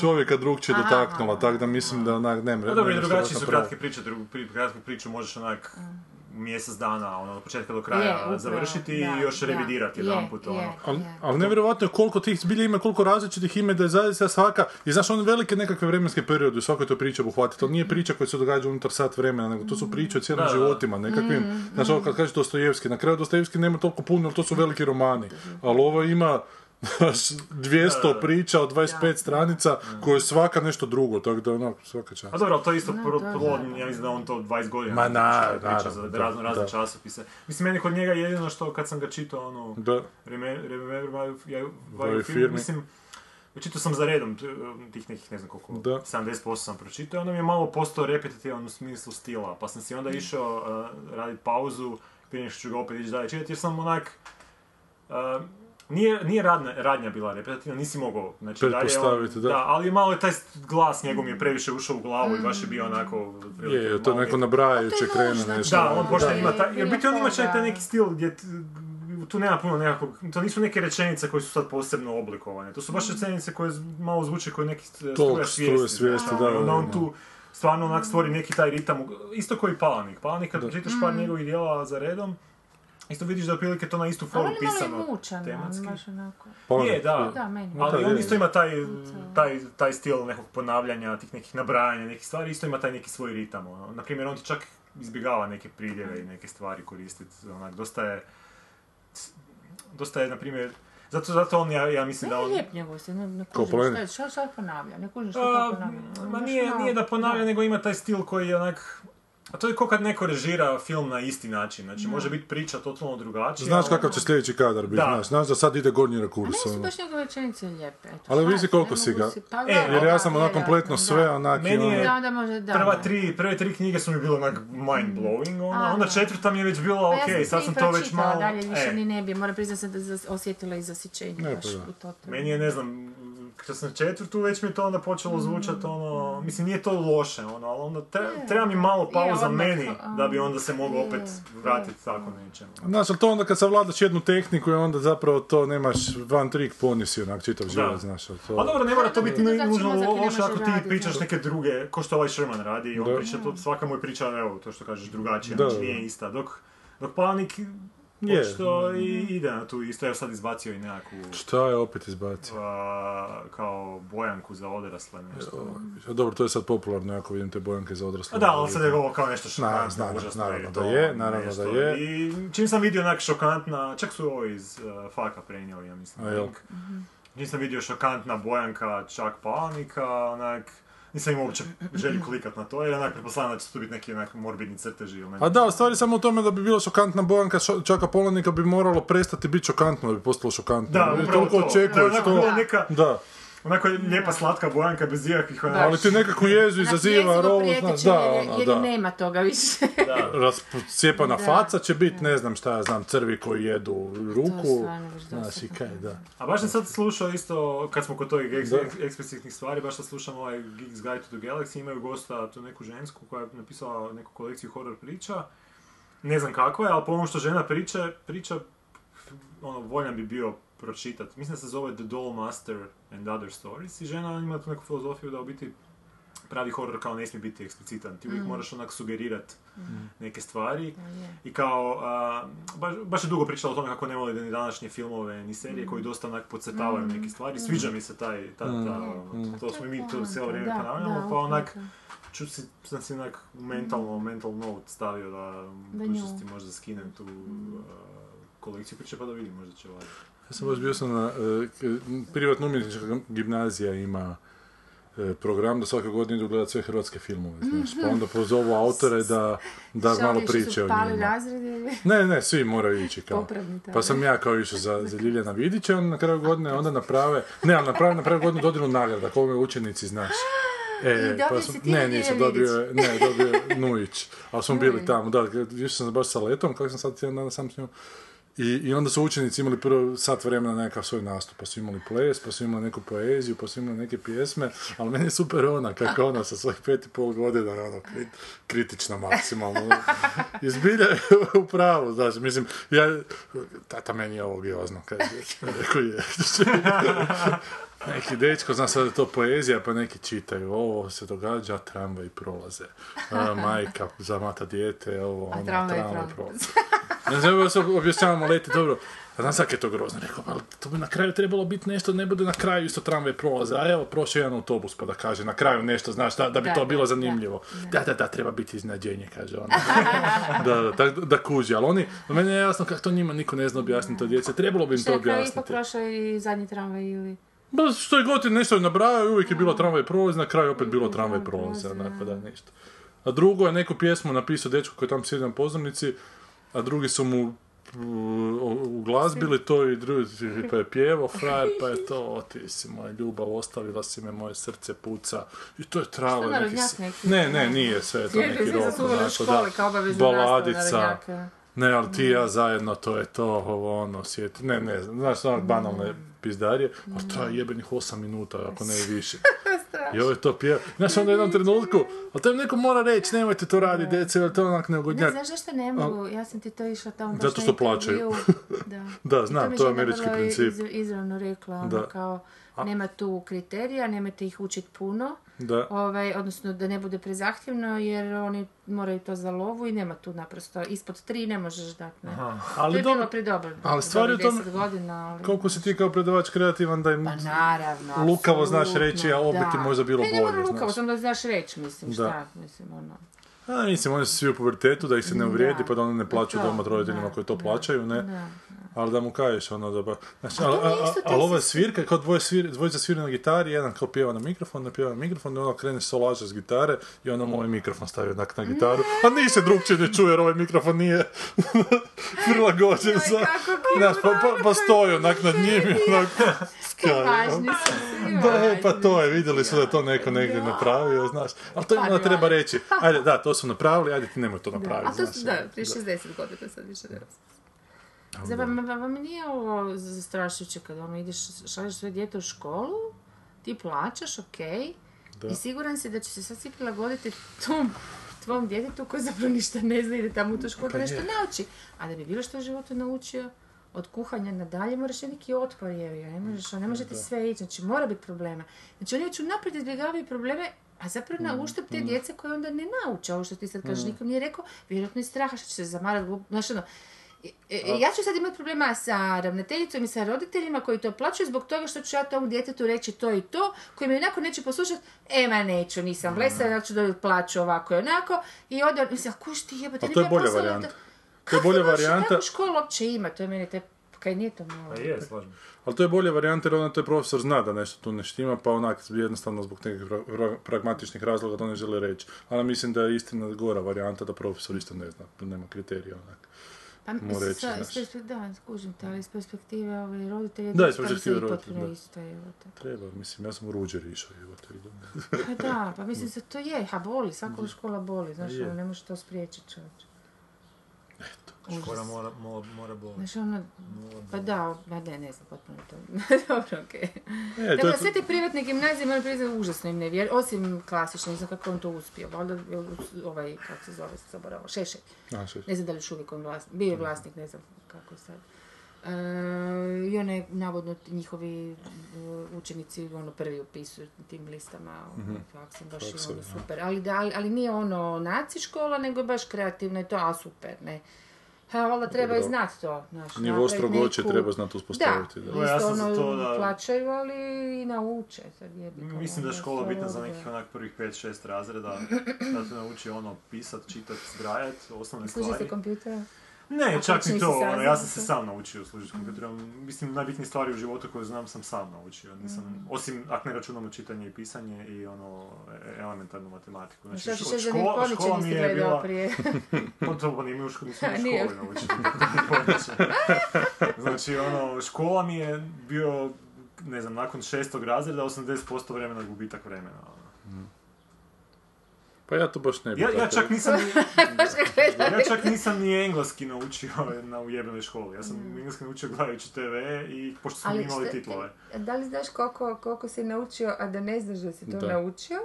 čovjeka drugčije Mm, dotaknula, tako da mislim da onak ne mre. No dobro, i drugačije su kratke priče, drugu, pri, kratku priču možeš onak mjesec dana, ono, od početka do kraja Je, upravo, završiti i da, još da, revidirati je, jedan put, je. ono. Ali, ali nevjerojatno je koliko tih zbilja ima, koliko različitih ime da je zaista svaka, i znaš, on velike nekakve vremenske periode u svakoj toj priči obuhvati. To nije priča koja se događa unutar sat vremena, nego to su priče o cijelim Da, da. životima, nekakvim, znaš, ovo kad kažeš Dostojevski, na kraju Dostojevski nema toliko puno, jer to su veliki romani, ali ovo ima znaš, 200 priča od 25 stranica, koje je svaka nešto drugo, tako da onako, svaka čast. A dobro, ali to je isto plod, da. ja mislim da on to 20 godina Ma na- priča za da, razno, razne da. časopise. Mislim, meni kod njega jedino što kad sam ga čitao, ono, Da. Remember firmi. mislim, čitao sam za redom t- tih nekih, ne znam koliko, Da. 70% sam pročitao, onda mi je malo postao repetitivan u smislu stila, pa sam si onda išao uh, raditi pauzu, prije ću ga opet ići dalje čitati, jer sam onak, uh, nije, nije radnja, radnja bila repetitivna, nisi mogao, znači dalje on- Pretpostaviti, da. ali malo je taj glas njegov mi je previše ušao u glavu i baš je bio onako... otprilike Je, to malo neko nabrajajuće je krene nešto. da, on počne Da. ima taj, jer biti on ima čak taj Da. neki stil gdje t- tu nema puno nekakvog, to nisu neke rečenice koje su sad posebno oblikovane, to su baš rečenice koje malo zvuče kao neki st- Talk, struja struja svijesti. svijesti, da, ono, da, on da. tu stvarno onak stvori neki taj ritam, isto koji Palanik. Palanik kad čitaš par njegovih dijela za redom, isto vidiš da je otprilike to na istu Ali foru on je malo pisano i mučan, tematski. baš onako... Ono, Je, da. Da, meni. Ali on isto ima taj, taj, taj stil nekog ponavljanja, tih nekih nabrajanja, nekih stvari, isto ima taj neki svoj ritam. Ono. Naprimjer, on ti čak izbjegava neke pridjeve i neke stvari koristiti. Onak, dosta je, dosta je, na primjer, zato, zato on, ja, ja mislim da Ne, on... lijep njegov se, ne, ne kužim šta, šta, šta ponavlja, ne kužim šta ponavlja. On ma nije, ono- nije da ponavlja, nego ima taj stil koji je onak... A to je kao kad neko režira film na isti način, znači može biti priča totalno drugačija. Znaš ono- kakav će sljedeći kadar biti, znaš, znaš da sad ide gornji A rekurs. meni su ono. baš njegove rečenice lijepe. eto, Ali vidi koliko si ga- si- Pa, E, jer ja sam onak kompletno sve onak Meni ono- je- Da, da, može, da. Prva tri, prve tri knjige su mi bile onak mind blowing, ono, A, a onda da. četvrta mi je već bila Pa ok, ja sam sad sam to već pročitala, malo... dalje više e, ni ne bi, moram priznati sam da osjetila i zasićenje baš pa u to. Meni je, ne znam, kad sam četvrtu, već mi je to onda počelo zvučat, ono, mislim, nije to loše, ono, ali onda tre- treba mi malo pauza odmah, meni, da bi onda se mogao opet vratiti tako nečemu. Znaš, ali to onda kad savladaš jednu tehniku i onda zapravo to nemaš van trik ponisi onak čitav život, znaš. To... A dobro, ne mora to biti nužno loše ako ti pričaš da. neke druge, ko što ovaj Sherman radi, i on Da. priča to, svaka mu je priča, evo, to što kažeš, drugačija, Da, znači nije ista, dok, dok Palnik Je. što i ide na tu isto, evo sad izbacio i nekakvu, Šta je opet izbacio? a, kao bojanku za odrasle nešto. Dobro, to je sad popularno, jako vidim te bojanke za odrasle. A da, ali sad je ovo kao nešto šokantno, naravno, užasno naravno je da je, naravno nešto. da je. I čim sam vidio onak šokantna, čak su ovo iz uh, Faka prenijeli, ja mislim. A jel? Čim sam vidio šokantna bojanka čak palnika, onak, nisam imao uopće želju klikat na to, jer onak pretpostavljam da će tu biti neki onak morbidni crteži ili A da, stvari samo u tome da bi bila šokantna bojanka šo- čaka Polanika bi moralo prestati biti šokantno da bi postalo šokantno. Da, upravo to. očekuješ to. neka- Da, Onako je lijepa slatka bojanka bez ikakvih onak... ali ti nekakvu jezu izaziva, rovo, znaš, da, jer, ono, jer da. nema toga više. Rascijepana Da. faca će biti, ne znam šta ja znam, crvi koji jedu ruku. Znaš i kaj, da. A baš sam sad slušao isto, kad smo kod tog eks- Da. eks- eksplicitnih stvari, baš sad slušam ovaj Geeks Guide to the Galaxy, imaju gosta, tu neku žensku koja je napisala neku kolekciju horror priča. Ne znam kako je, ali po onom što žena priča, priča, ono, voljan bi bio pročitat. Mislim da se zove The Doll Master and Other Stories. I žena ima tu neku filozofiju da u biti pravi horor kao ne smije biti eksplicitan. Ti uvijek moraš onak sugerirat neke stvari. I kao, a, baš, baš je dugo pričala o tome kako ne voli ni današnje filmove ni serije koji dosta onak podcrtavaju neke stvari. Sviđa mi se taj, ta, ta, to smo i mi to cijelo vrijeme Da, ponavljamo, da, pa onak, ču si, sam si onak mentalno, mental note stavio da u Da budućnosti možda skinem tu a, kolekciju priče pa da vidim, možda će ovaj. Ja sam baš bio sam na, e, privatna umjetnička gimnazija ima e, program da svake godine idu gledati sve hrvatske filmove, znaš, pa onda pozovu autore da, da malo priče o njima. Ne, ne, svi moraju ići kao. Pa sam ja kao išao za, za Ljiljana Vidića, onda na kraju godine onda naprave, ne, ali naprave na kraju godine dodiru nagrada, kome učenici, znaš. E, pa sam- ti ne, nisam Ljiljana dobio, ne, dobio Nujić, ali smo bili tamo, da, išao sam baš sa letom, kako sam sad dana sam s njom, i, I onda su učenici imali prvo sat vremena nekakav svoj nastup, pa su imali ples, pa su imali neku poeziju, pa su imali neke pjesme, ali meni je super ona, kako ona sa svojih pet i pol godina, ono, kri- kritična maksimalno. I zbilja je u pravu, znaš, mislim, ja, tata meni je ovo giozno, kaže, rekao je, neki dečko, zna sad da je to poezija, pa neki čitaju, ovo se događa, tramvaj prolaze, a, majka zamata dijete, ovo, ono, tramvaj tramvaj prolaze. Ne znam, se objašnjavamo leti, dobro, a znam sad je to grozno, rekao, ali to bi na kraju trebalo biti nešto, ne bude na kraju isto tramvaj prolaze, a evo, prošao jedan autobus pa da kaže na kraju nešto, znaš, da, da bi Da, to bilo da, zanimljivo. Da, da, da, treba biti iznadženje, kaže ona. da, da, da kuži, ali oni, meni je jasno kako to njima niko ne zna objasniti to djece, trebalo bi im Što to je kraju ipak objasniti. prošao i zadnji tramvaj ili... Ba, što je god je nešto nabrajao, uvijek je bilo tramvaj prolaz, na kraju opet bilo tramvaj prolaz, onako da, ništa. A drugo je neku pjesmu napisao dečko koji tam sjedi na pozornici, a drugi su mu uglazbili to i drugi pa je pjevo frajer, pa je to, o ti si moja ljubav, ostavila si me, moje srce puca. I to je travo. Što, neki neki? Ne, ne, nije sve to neki rok. onako, nastavu baladica. Ne, ali ti ja zajedno, to je to, ovo ono, sjeti. Ne, ne, znaš, ono, banalne pizdarije, ali traje jebenih 8 minuta, ako ne i više. I ovo je to pjeva. Znaš, onda u jednom trenutku, ali to im neko mora reći, nemojte to raditi, djece, jer to je onak Ne, neugodnjak. znaš zašto ne mogu? Ja sam ti to išla tamo Zato što plaćaju. Da. Da, znam, to je američki princip. iz- izravno rekla, ono, kao, nema tu kriterija, nemojte ih učiti puno, Da. ovaj, odnosno da ne bude prezahtjevno, jer oni moraju to za lovu i nema tu naprosto, ispod tri ne možeš dati, ne. to Ali je dobro, bilo pri dobro, ali stvar je 10 godina, ali... koliko si ti kao predavač kreativan da im Pa naravno, lukavo znaš reći, a ovo bi ti da. možda bilo ne, ne mora bolje, lukavo, samo da znaš reći, mislim, Da. šta, mislim, ono... A, mislim, oni su svi u pubertetu, da ih se ne Da. uvrijedi, pa da oni ne plaću To, doma od roditeljima da, koji to da, plaćaju, ne? Da. Ali da mu kažeš ono da ba... Znači, ali, ali ovo je svirka, kao dvoje svir, dvojica svira na gitari, jedan kao pjeva na mikrofon, ne pjeva na mikrofon, i onda krene solaža s gitare i onda mu ovaj mikrofon stavio onak na gitaru, a ni se drugčije ne čuje jer ovaj mikrofon nije prilagođen za... Znaš, pa, pa, pa stoji onak nad njim i onak... Svi, Da, e, pa to je, vidjeli su da to neko negdje napravio, znaš. Ali to im Pa treba reći, ajde, da, to su napravili, ajde ti nemoj to napraviti, a to su, da, prije 60 godina, to sad više ne Zar vam, nije ovo zastrašujuće kada ono ideš, šalješ svoje dijete u školu, ti plaćaš, ok, Da. i siguran si da će se sad svi prilagoditi tom tvom djetetu koji zapravo ništa ne zna, ide tamo u tu školu da nešto nauči. A da bi bilo što u životu naučio, od kuhanja nadalje moraš imati neki otpor, ga, ne možeš, ne može ti sve ići, znači mora biti problema. Znači oni već unaprijed izbjegavaju probleme, a zapravo na uštup te djece koje onda ne nauče, ovo što ti sad kažeš, nikom nije rekao, vjerojatno iz straha što će se zamarati, znaš ono, ja ću sad imati problema sa ravnateljicom i sa roditeljima koji to plaćaju zbog toga što ću ja tom djetetu reći to i to, koji me onako neće poslušati, e ma neću, nisam blesav, ja ću dobiti plaću ovako i onako, i onda, mislim, a kuš ti jebate, A ne to je bi ja bolja poslala da- To je bolja varijanta. Kakvu školu uopće ima, to je meni te, kaj nije to malo. Pa je, slažem. Ali to je bolje varijanta jer onda taj profesor zna da nešto tu ne štima, pa onak jednostavno zbog nekih pra- pra- pragmatičnih razloga to ne želi reći. Ali mislim da je istina gora varijanta da profesor isto ne zna, nema kriterija onak. Pa mislim, sa- perspektive, da, skužim te, ali iz perspektive ove roditelje, Da, iz perspektive roditelja, isto, evo te. Treba, mislim, ja sam u Ruđer išao, evo te vidim. Pa da, pa mislim se to je, a boli, svaka škola boli, znaš, ono, ne možeš to spriječiti čovječ. Škola mora, mora, mora boliti. Znaš, ono, pa da, ma ne, ne znam, potpuno to. Dobro, okej. To Dakle, je, sve te privatne gimnazije, moram priznati, užasno im ne vjer, osim klasične, ne znam kako on to uspio, valjda je ovaj, kako se zove, se zaboravila, Šešelj. a, šest. Ne znam da li još uvijek on vlasnik, bio je vlasnik, ne znam kako je sad. E, I one, navodno, njihovi e, učenici ono prvi upisuju tim listama, ono, faksom, baš je Faksom, ono super. Ali, da, ali, ali nije ono naci škola, nego je baš kreativno i to, a super, ne. Ha, valjda treba i znati to, znaš, Nivo strogoće neku- treba znati uspostaviti. Da. Da, ja isto sam za ono, to da- plaćaju, ali i nauče. Sad jebi ga, Mislim da je ono, škola bitna za nekih onak prvih 5-6 razreda, da te nauči ono pisat, čitat, zbrajat, osnovne Služi stvari. se kompjutera? Ne, A čak ni to, ono, ja sam se sam naučio služiti kompjuterom. Mislim, najbitnije stvari u životu koje znam sam sam naučio. Nisam, osim, ako ne računamo čitanje i pisanje i ono, e- elementarnu matematiku. Znači, što se škola, škola mi je bila... prije. Pa to pa nije mi u školi, nisam u školi naučio. Znači, ono, škola mi je bio, ne znam, nakon šestog razreda 80% vremena gubitak vremena. ono. Pa ja to baš ne bi Ja, ja čak nisam... Ja čak nisam ni engleski naučio na ujebenoj školi. Ja sam engleski naučio gledajući TV i pošto smo Ali imali šta- titlove. Da li znaš koliko, koliko si naučio, a da ne znaš da si to Da. naučio?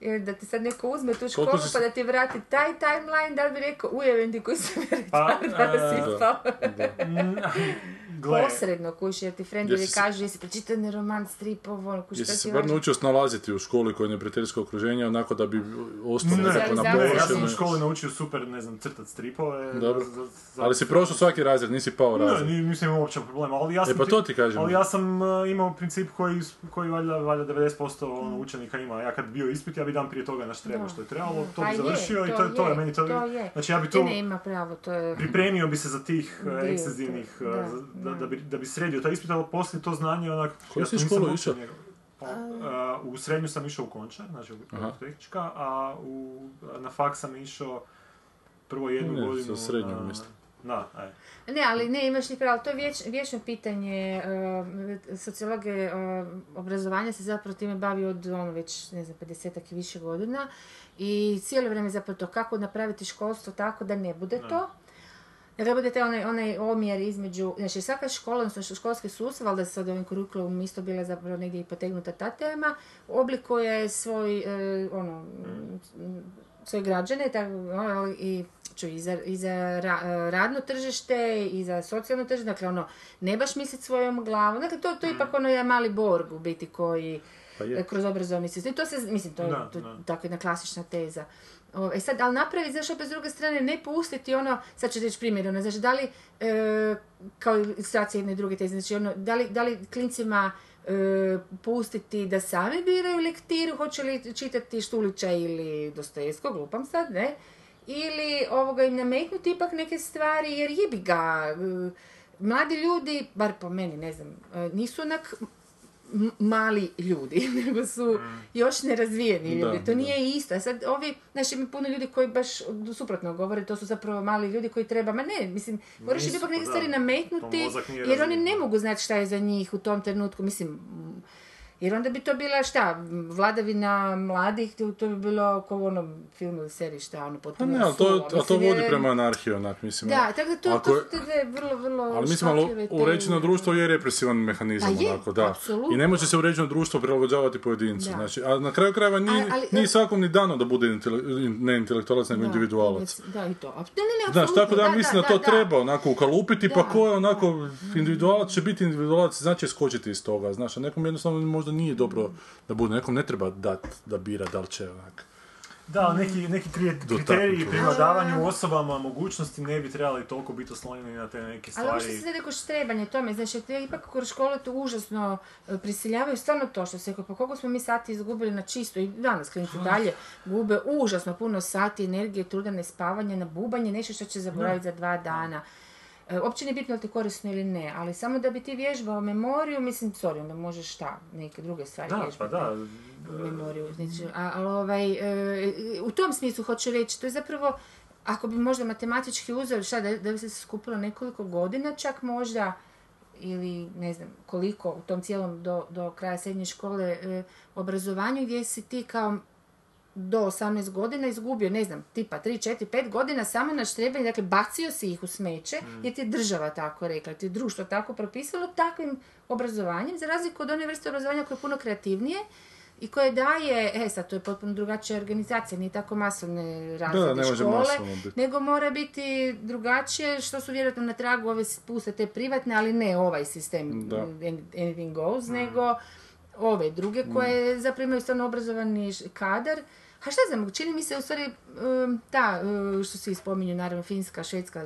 Jer da ti sad neko uzme tu školu si- pa da ti vrati taj timeline, da li bi rekao ujevem ti koji se Pa, da si ispao. Gle, Posredno kuši, jer ti frendovi Jesi kažu jesi pročitao ne roman, strip, ovo, kuši, Jesi šta se bar naučio snalaziti u školi koja je neprijateljsko okruženje, onako da bi ostalo ne, nekako na ne, ja sam u školi naučio super, ne znam, crtat stripove. Dobro. za- za- Ali si prošao svaki razred, nisi pao Ne, razred. ni- nisam imao uopće problema, ali ja sam... E pa to ti kažem. Ali ja sam uh, imao princip koji, koji valjda, valjda 90% ono, učenika ima. Ja kad bi bio ispit, ja bi dan prije toga naš trebao Da. što je trebalo, to Pa bi je, završio i to, je to je meni to... to je. Znači ja bi Ne, to... ne, ima pravo, to je... pripremio bi se za tih Dio ekstenzivnih, da, za- da, bi, da bi sredio taj ispit, ali poslije to znanje onak... Koju ja si školu išao? Pa, uh, u srednju sam išao u Končar, znači u tehnička, a u, na faks sam išao prvo jednu Ne, godinu... za srednju na- mislim. Da, aj. Ne, ali ne, imaš ni pravo, ali to je vječ, vječno pitanje, uh, sociologe uh, obrazovanja se zapravo time bavi od ono već, ne znam, 50 i više godina i cijelo vrijeme zapravo to kako napraviti školstvo tako da ne bude to. Da ne bude taj onaj, onaj omjer između, znači svaka škola, odnosno školski sustav, ali da se sad ovim kurikulumom isto bila zapravo negdje i potegnuta ta tema, oblikuje svoj, e, ono, svoje građane, tako, ono, i ču, i za, i za ra- radno tržište, i za socijalno tržište, dakle ono, ne baš misliti svojom glavom, dakle to, to je ipak ono jedan mali borg u biti koji, Pa je. e, kroz obrazovni sistem. To se, mislim, to je Da, to je da. tako jedna klasična teza. O, E sad, ali napravi, znaš, opet s druge strane, ne pustiti ono, sad ću reći primjer, ono, znači, da li, e, kao ilustracija jedne druge teze, znači, ono, da li, da li klincima e, pustiti da sami biraju lektiru, hoće li čitati Štulića ili Dostojevskog, lupam sad, ne? Ili ovoga im nametnuti ipak neke stvari, jer jebi ga, e, mladi ljudi, bar po meni, ne znam, e, nisu onak m- mali ljudi, nego su još nerazvijeni Da, ljudi. To da. nije isto. A sad ovi, znaš, ima puno ljudi koji baš suprotno govore, to su zapravo mali ljudi koji treba, ma ne, mislim, moraš im ipak pa neke da. stvari To nametnuti, jer oni razvijen. ne mogu znati šta je za njih u tom trenutku, mislim, Jer onda bi to bila šta, vladavina mladih, to, bi bilo kao u onom filmu ili seriji šta, ono Pa potpuno ne, ali to, a to vodi prema anarhiji, onak, mislim. Da, tako da to, Ako to su te dve vrlo, vrlo Ali mislim, ali uređeno društvo je represivan mehanizam, Pa je, onako, da. apsolutno. I ne može se uređeno društvo prilagođavati pojedincu. Da. Znači, a na kraju krajeva nije, Ali- ali- nije svakom ni dano da bude intele- ne intelektualac, nego Da, individualac. Da, i to. A- Ne, ne, ne, Znaš, tako da ja mislim da, to treba onako ukalupiti, pa Da. ko je onako individualac će biti individualac, znači skočiti iz toga, znaš, a nekom jednostavno možda nije dobro da bude, nekom ne treba dat da bira da li će onak. Da, neki, neki kriteriji pri vladavanju osobama, mogućnosti ne bi trebali toliko biti oslonjeni na te neke Ali ovo što stvari. se rekao štrebanje tome, znači te ipak kroz školu to užasno e, prisiljavaju stvarno to što se rekao, pa koliko smo mi sati izgubili na čisto i danas klinici dalje gube užasno puno sati energije, truda, nespavanja, na bubanje, nešto što će zaboraviti za dva dana. E, uopće nije bitno li ti korisno ili ne, ali samo da bi ti vježbao memoriju, mislim, sorry, onda možeš šta, neke druge stvari Da, pa da. memoriju. Znači, ali ovaj, e, u tom smislu hoću reći, to je zapravo, ako bi možda matematički uzeli, šta, da, da bi se skupilo nekoliko godina čak možda, ili ne znam koliko u tom cijelom do, do kraja srednje škole e, obrazovanju gdje si ti kao do 18 godina izgubio, ne znam, tipa 3, 4, 5 godina samo na štrebanje, dakle bacio si ih u smeće, jer ti je država tako rekla, ti je društvo tako propisalo takvim obrazovanjem, za razliku od one vrste obrazovanja koje je puno kreativnije i koje daje, e sad to je potpuno drugačija organizacija, nije tako masovne razrede ne može škole, nego mora biti drugačije, što su vjerojatno na tragu ove puste te privatne, ali ne ovaj sistem Da. anything goes, nego ove druge koje zapravo imaju stvarno obrazovani kadar. A šta znam, čini mi se u stvari ta, uh, što svi spominju, naravno Finska, Švedska,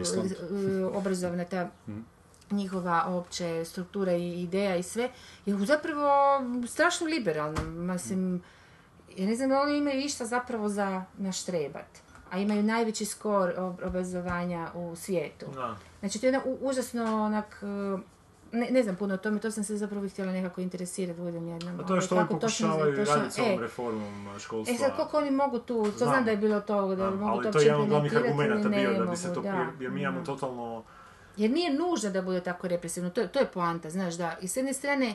Island. uh, obrazovna ta njihova opće struktura i ideja i sve, je zapravo strašno liberalna. Mislim, ja ne znam da oni imaju išta zapravo za naštrebat. A imaju najveći skor ob- obrazovanja u svijetu. Da. Znači, to je jedna užasno onak... Ne, ne znam puno o tome, to sam se zapravo htjela nekako interesirati, budem jednom. A to je što oni kako pokušavaju raditi s ovom e, reformom školstva. E sad, koliko oni mogu tu, to znam, Znam. da je bilo to, da Znam, mogu ali to to je jedan od glavnih argumenta bio da bi se to, da. jer, mi imamo totalno... Jer nije nužno da bude tako represivno, to, to je poanta, znaš, da. I s jedne strane,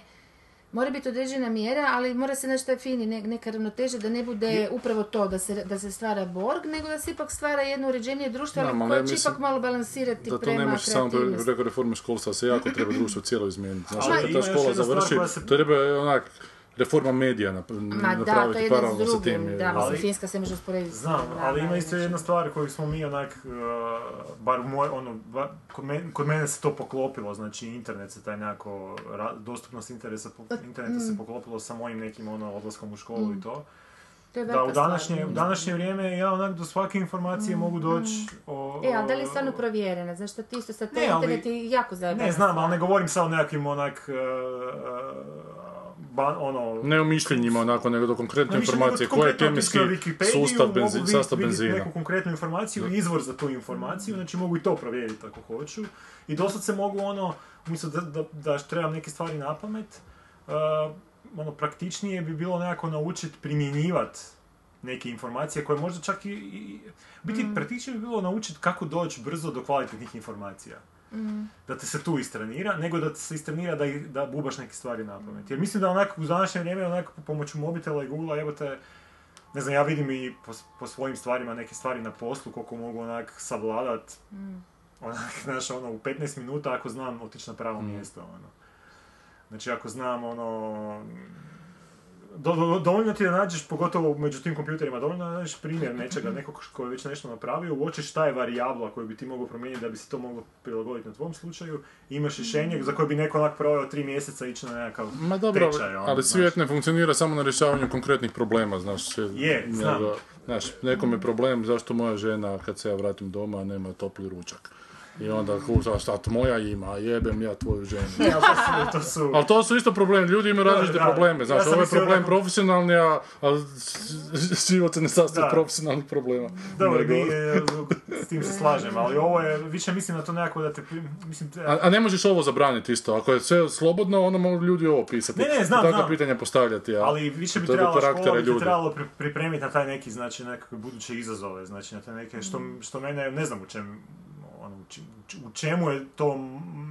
mora biti određena mjera, ali mora se nešto fini, ne, neka ravnoteža, da ne bude upravo to da se, da se stvara borg, nego da se ipak stvara jedno uređenije društvo, ali Da, ali koje će ipak malo balansirati Da to prema ne može samo preko reforme školstva, se jako treba društvo cijelo izmijeniti. Znači, kad ta škola završi, to treba onak reforma medija nap- Ma da, to je jedno s sa drugim, da, mislim, Finska se može usporediti Znam, nama, ali ima da, isto znači. jedna stvar koju smo mi onak, uh, bar moj, ono, ba- kod, men- kod mene se to poklopilo, znači internet se taj nekako, ra- dostupnost interesa, po- interneta mm. se poklopilo sa mojim nekim ono, odlaskom u školu i to. To je Da, u stvar, današnje, u mm. današnje vrijeme ja onak do svake informacije mogu doći o... E, ali da li je stvarno provjerena? Znaš, što ti isto sad, Ne, ali- internet je jako zajebana Ne znam, ali ne govorim sad o nekakvim onak, uh, uh, ba- ono... Ne o mišljenjima onako, nego do konkretne informacije. Koji je kemijski sustav mogu benzin, vidjeti- sastav benzina. neku konkretnu informaciju i izvor za tu informaciju, znači mogu i to provjeriti ako hoću. I doslovce mogu ono, umjesto da, da, da trebam neke stvari na pamet, uh, ono praktičnije bi bilo nekako naučiti primjenjivati neke informacije koje možda čak i... i biti praktičnije bi bilo naučiti kako doći brzo do kvalitetnih informacija. Da te se tu istrenira, nego da te se istrenira da, da bubaš neke stvari na pamet. Jer mislim da onako u današnje vrijeme onako pomoću mobitela i Googlea jebote, ne znam, ja vidim i po, po svojim stvarima neke stvari na poslu, koliko mogu onak savladat, onak, znaš, ono, u 15 minuta ako znam otići na pravo mjesto, ono. Znači, ako znam, ono, do, do- dovoljno ti da nađeš, pogotovo među tim kompjuterima, dovoljno da nađeš primjer nečega, nekog ko je već nešto napravio, uočiš šta je varijabla koju bi ti mogao promijeniti da bi se to moglo prilagoditi na tvom slučaju, imaš rješenje za koje bi neko onak proveo tri mjeseca ići na nekakav Ma dobro, tečaj, ono, ali svijet ne funkcionira samo na rješavanju konkretnih problema, znaš. Je, znam. nego, Znaš, nekom je problem zašto moja žena kad se ja vratim doma nema topli ručak. I onda kuža šta to moja ima, jebem ja tvoju ženu. Ali to su, to su... Ali to su isto problemi, ljudi imaju različite da. probleme, znaš, Ja ovo je problem profesionalni, a, a život se ne sastoji profesionalnih problema. Dobro, Nego- mi, s tim se slažem, ali ovo je, više mislim na to nekako da te, mislim, te- A, a ne možeš ovo zabraniti isto, ako je sve slobodno, onda mogu ljudi ovo pisati. Ne, ne, znam, I takva znam. pitanja postavljati, a ali više bi trebalo škola bi trebalo pri- pripremiti na taj neki, znači, nekakve buduće izazove, znači, na te neke, što, što mene, ne znam u čem, want two u čemu je to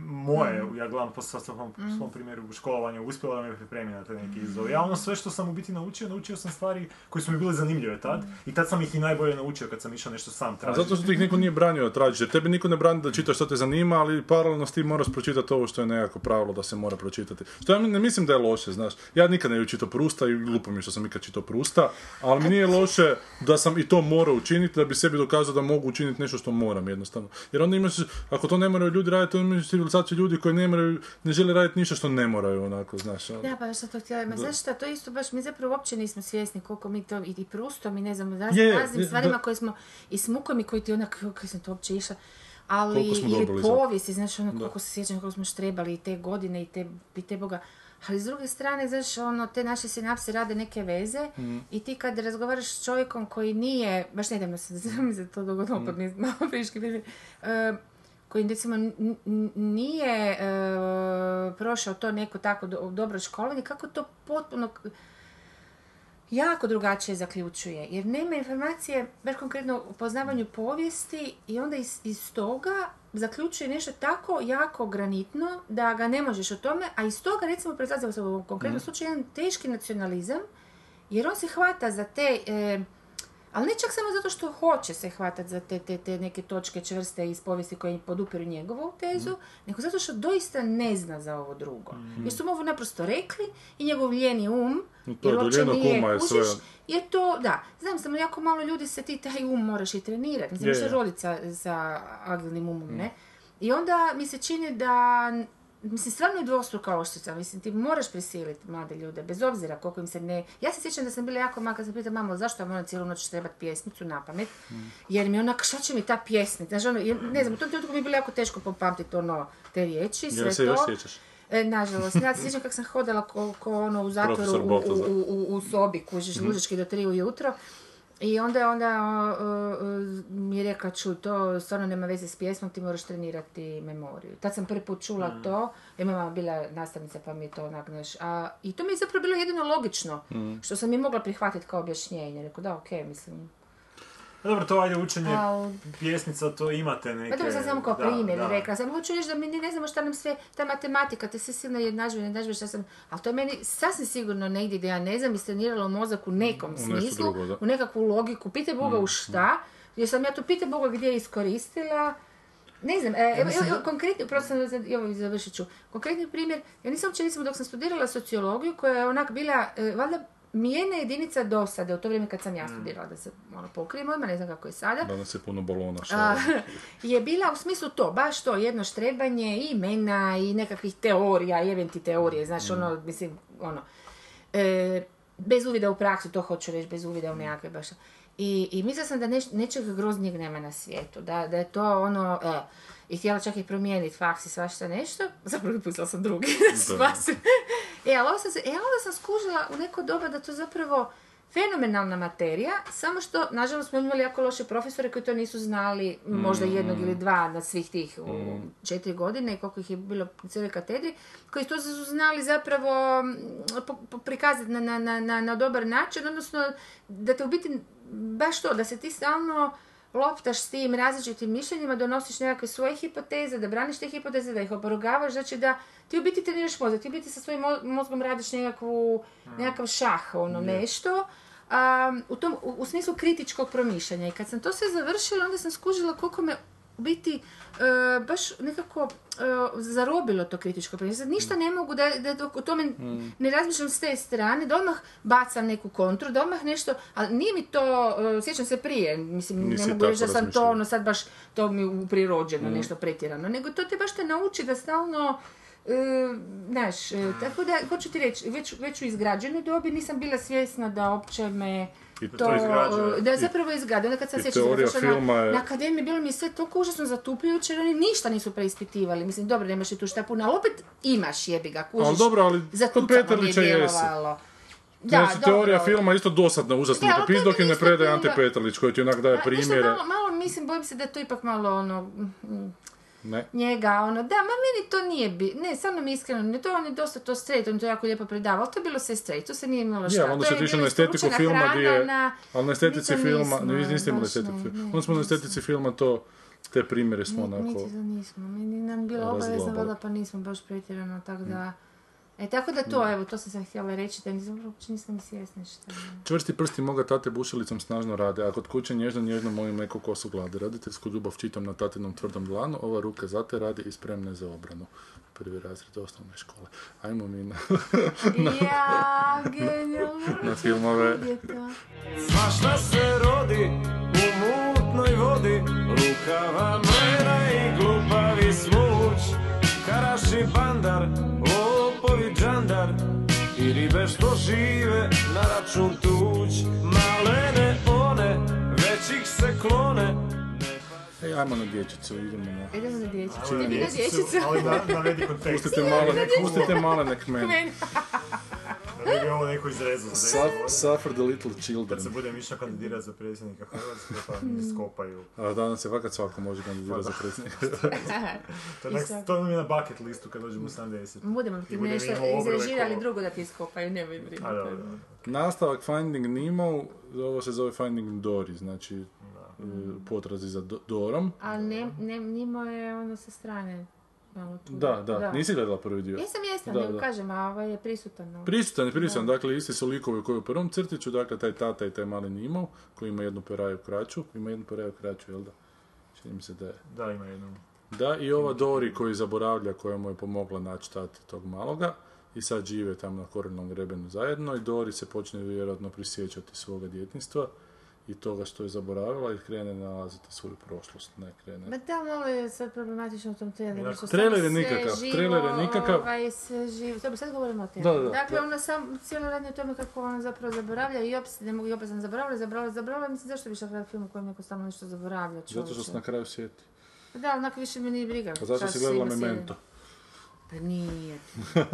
moje, ja gledam po svom, svom primjeru školovanja, uspjelo da me pripremi na te neki izazove. Ja ono sve što sam u biti naučio, naučio sam stvari koje su mi bile zanimljive tad i tad sam ih i najbolje naučio kad sam išao nešto sam A tražiti. zato što ti ih niko nije branio da tražiš, jer tebi niko ne brani da čitaš što te zanima, ali paralelno s tim moraš pročitati ovo što je nekako pravilo da se mora pročitati. Što ja ne mislim da je loše, znaš. Ja nikad ne čitao Prusta i glupo mi je što sam ikad čitao Prusta, ali mi nije loše da sam i to morao učiniti, da bi sebi dokazao da mogu učiniti nešto što moram jednostavno. Jer onda imaš, ako to ne moraju ljudi raditi, onda imaš civilizaciju ljudi koji ne moraju, ne žele raditi ništa što ne moraju, onako, znaš. ono. Da, pa sam to htjela, ma znaš šta, to isto baš, mi zapravo uopće nismo svjesni koliko mi to, i, i prustom, i ne znam, raznim, raznim stvarima da. koje smo, i s mukom i koji ti onak, kako sam to uopće išla, ali, povijesti, znaš, ono, koliko se sjećam, koliko smo štrebali i te godine i te, i te boga, ali s druge strane, znaš, ono, te naše sinapse rade neke veze Mhm. i ti kad razgovaraš s čovjekom koji nije, baš nedavno se mi se to dogodilo, Mhm. pa mi je malo friški e, koji recimo nije e, prošao to neko tako do- dobro školovanje, kako to potpuno jako drugačije zaključuje. Jer nema informacije, baš konkretno u poznavanju povijesti i onda iz, iz toga zaključuje nešto tako jako granitno da ga ne možeš o tome, a iz toga recimo proizlazi u ovom konkretnom slučaju jedan teški nacionalizam jer on se hvata za te, e, ali ne čak samo zato što hoće se hvatati za te, te, te neke točke čvrste iz povijesti koje podupiru njegovu tezu, nego zato što doista ne zna za ovo drugo. Jer su mu ovo naprosto rekli i njegov lijeni um, To jer uopće nije, uma je sve. kužiš, je to, da, znam samo jako malo ljudi se ti taj um moraš i trenirati, mislim, je. roditi sa, sa agilnim umom, ne? I onda mi se čini da, mislim, stvarno je dvostruka oštrica, mislim, ti moraš prisiliti mlade ljude, bez obzira koliko im se ne... Ja se sjećam da sam bila jako maka, kad sam pitala mamo, zašto ja moram cijelu noć trebati pjesmicu na pamet, jer mi onak, šta će mi ta pjesnica, znaš, ono, ne znam, u tom trenutku mi je bilo jako teško popamtiti ono, te riječi, sve Jel se to. još? E, nažalost, ja se sjećam kako sam hodala ko, ko ono u zatvoru u, u, u, u sobi, kužiš, lužički do tri ujutro. I onda je onda o, o, o, mi je rekla, čuj, to stvarno nema veze s pjesmom, ti moraš trenirati memoriju. Tad sam prvi put čula to, jer mama bila nastavnica pa mi je to onak, znaš, a, i to mi je zapravo bilo jedino logično, što sam i mogla prihvatiti kao objašnjenje. Rekao, da, okej, mislim, Dobro, to ajde učenje Al- pjesnica, to imate neke... Pa dobro, sam samo kao da, primjer da. rekla. Sam hoću reći da mi ne znamo šta nam sve, ta matematika, te sve silne jednadžbe, jednadžbe, šta sam, ali to je meni sasvim sigurno negdje da ja ne znam, istreniralo mozak u nekom nešto smislu, drugo, da. u nekakvu logiku, pitaj Boga u šta, jer sam ja to pitaj Boga gdje je iskoristila, ne znam, e, evo, evo, evo, konkretni, prosto sad- evo, završit ću. Konkretni primjer, ja nisam uopće, recimo, dok sam studirala sociologiju, koja je onak bila, e, valjda, mi jedna jedinica dosade u to vrijeme kad sam ja studirala, da se ono pokrijem odmah, ne znam kako je sada, Danas je puno balona. a, šara. je bila u smislu to, baš to, jedno štrebanje i imena i nekakvih teorija, i eventi teorije, znaš, ono, mislim, ono, e, bez uvida u praksu, to hoću reći, bez uvida u nekakve baš. I, i mislila sam da neš, nečeg groznijeg nema na svijetu, da, da je to ono, e, i htjela čak i promijeniti faks i svašta nešto, zapravo pustila sam drugi, da. E, ali sam, se, e, onda sam skužila u neko doba da to zapravo fenomenalna materija, samo što, nažalost, smo imali jako loše profesore koji to nisu znali, možda jednog ili dva na svih tih u četiri godine, koliko ih je bilo u cijeloj katedri, koji to su znali zapravo mm, prikazati na, na, na, na, na dobar način, odnosno da te u biti baš to, da se ti stalno loptaš s tim različitim mišljenjima, donosiš nekakve svoje hipoteze, da braniš te hipoteze, da ih oporugavaš, znači da ti u biti treniraš mozak, ti u biti sa svojim mo- mozgom radiš nekakvu, nekakav šah, ono nešto, u, tom, u, u smislu kritičkog promišljanja. I kad sam to sve završila, onda sam skužila koliko me biti e, baš nekako e, zarobilo to kritičko. Sad ništa ne mogu da, da o tome ne razmišljam s te strane, da odmah bacam neku kontru, da odmah nešto, ali nije mi to, e, sjećam se prije, mislim, Nisi ne mogu reći da sam to ono sad baš, to mi prirođeno, nešto pretjerano, nego to te baš te nauči da stalno znaš, tako da, hoću ti reći, već, već u izgrađenoj dobi nisam bila svjesna da opće me I to, to izgrađuje. e, da je zapravo izgrađuje. Onda kad sam da teorija filma na, je- na akademiji, bilo mi je sve toliko užasno zatupljujuće, jer oni ništa nisu preispitivali. Mislim, dobro, nemaš ti tu šta puno, ali opet imaš jebi ga, kužiš. Ali dobro, ali kod Petrlića jesi. Da, Znači, teorija dobro. filma je isto dosadna, užasno Da, mi ali to to pis, mi dok je ne predaje Ante Petrlić, koji ti onak daje primjere. Malo, malo, mislim, bojim se da je to ipak malo ono, mm, Ne. njega, ono, da, ma meni to nije bi, ne, stvarno mi iskreno, ne, to on je dosta to straight, on to jako lijepo predavao, ali to je bilo sve straight, to se nije imalo šta. Ali onda to se bila na estetiku filma gdje je, ali na estetici Mi to filma, ne, niste imali estetiku filma, onda smo na estetici filma to te primjere smo onako... Niti da nismo. Meni nam bilo obavezno, pa nismo baš pretjerano, tako da... E, tako da to, evo, to sam sad htjela reći, da nisam, uopće nisam ni svjesna šta je. Čvrsti prsti moga tate bušilicom snažno rade, a kod kuće nježno nježno molim neku kosu glade. Roditeljsku ljubav čitam na tatinom tvrdom dlanu, ova ruka za te radi i spremna je za obranu. Prvi razred osnovne škole. Ajmo mi na, Ja, genijalno. na filmove. Je to. Svašta se rodi u mutnoj vodi Lukava mlena i glupavi smuć Karaši bandar, lopovi džandar I ribe što žive na račun tuđ Malene one, već ih se klone Ej, ajmo na dječicu, idemo na... Idemo na dječicu. Idemo na dječicu. Ali navedi kontekst. Pustite male, pustite male nek mene. Meni. Navedi ovo neko izrezu. za Suf- deset Suffer the little Kad se children. bude Miša kandidirati za predsjednika Hrvatske, pa mi skopaju. A danas se fakat svako može kandidirati za predsjednika. To je, to mi je na bucket listu kad dođemo u 70. Budemo ti nešto izrežirali drugo da ti iskopaju, nemoj brinuti. Nastavak Finding Nemo, ovo se zove Finding Dory, znači e, potrazi za Do- Dorom. A ne, ne, Nimo je ono sa strane. Malo tu. Da, da, nisi gledala prvi dio? Jesam, jesam, Da, nego da. kažem, a ovaj je prisutan. no. Prisutan je prisutan, dakle isti su likovi koji u prvom crtiću, dakle taj tata i taj mali Nemo, koji ima jednu peraju kraću, ima jednu peraju kraću, jel da? Čini mi se da je. Da, ima jednu. Da, i ova Dori koji zaboravlja, koja mu je pomogla naći tati tog maloga, i sad žive tamo na korenom grebenu zajedno i Dori se počne vjerojatno prisjećati svoga djetinstva i toga što je zaboravila i krene nalaziti svoju prošlost, ne krene. Ma da, malo je sad problematično u tom traileru. Što Trailer je nikakav, živo, trailer je nikakav. Ovaj, sve živo. Dobro, sad govorimo o temi. Da, da, dakle, da. ona sam cijelo radnje o tome kako ona zapravo zaboravlja i opet ne mogu i opet sam zaboravila, zaboravila, zaboravila. Mislim, zašto bi gledati film u kojem neko stalno nešto zaboravlja Zato što čovječe? se na kraju sjeti. Da, onako više me nije briga. A zašto šta si gledala ima sjedi. Pa nije.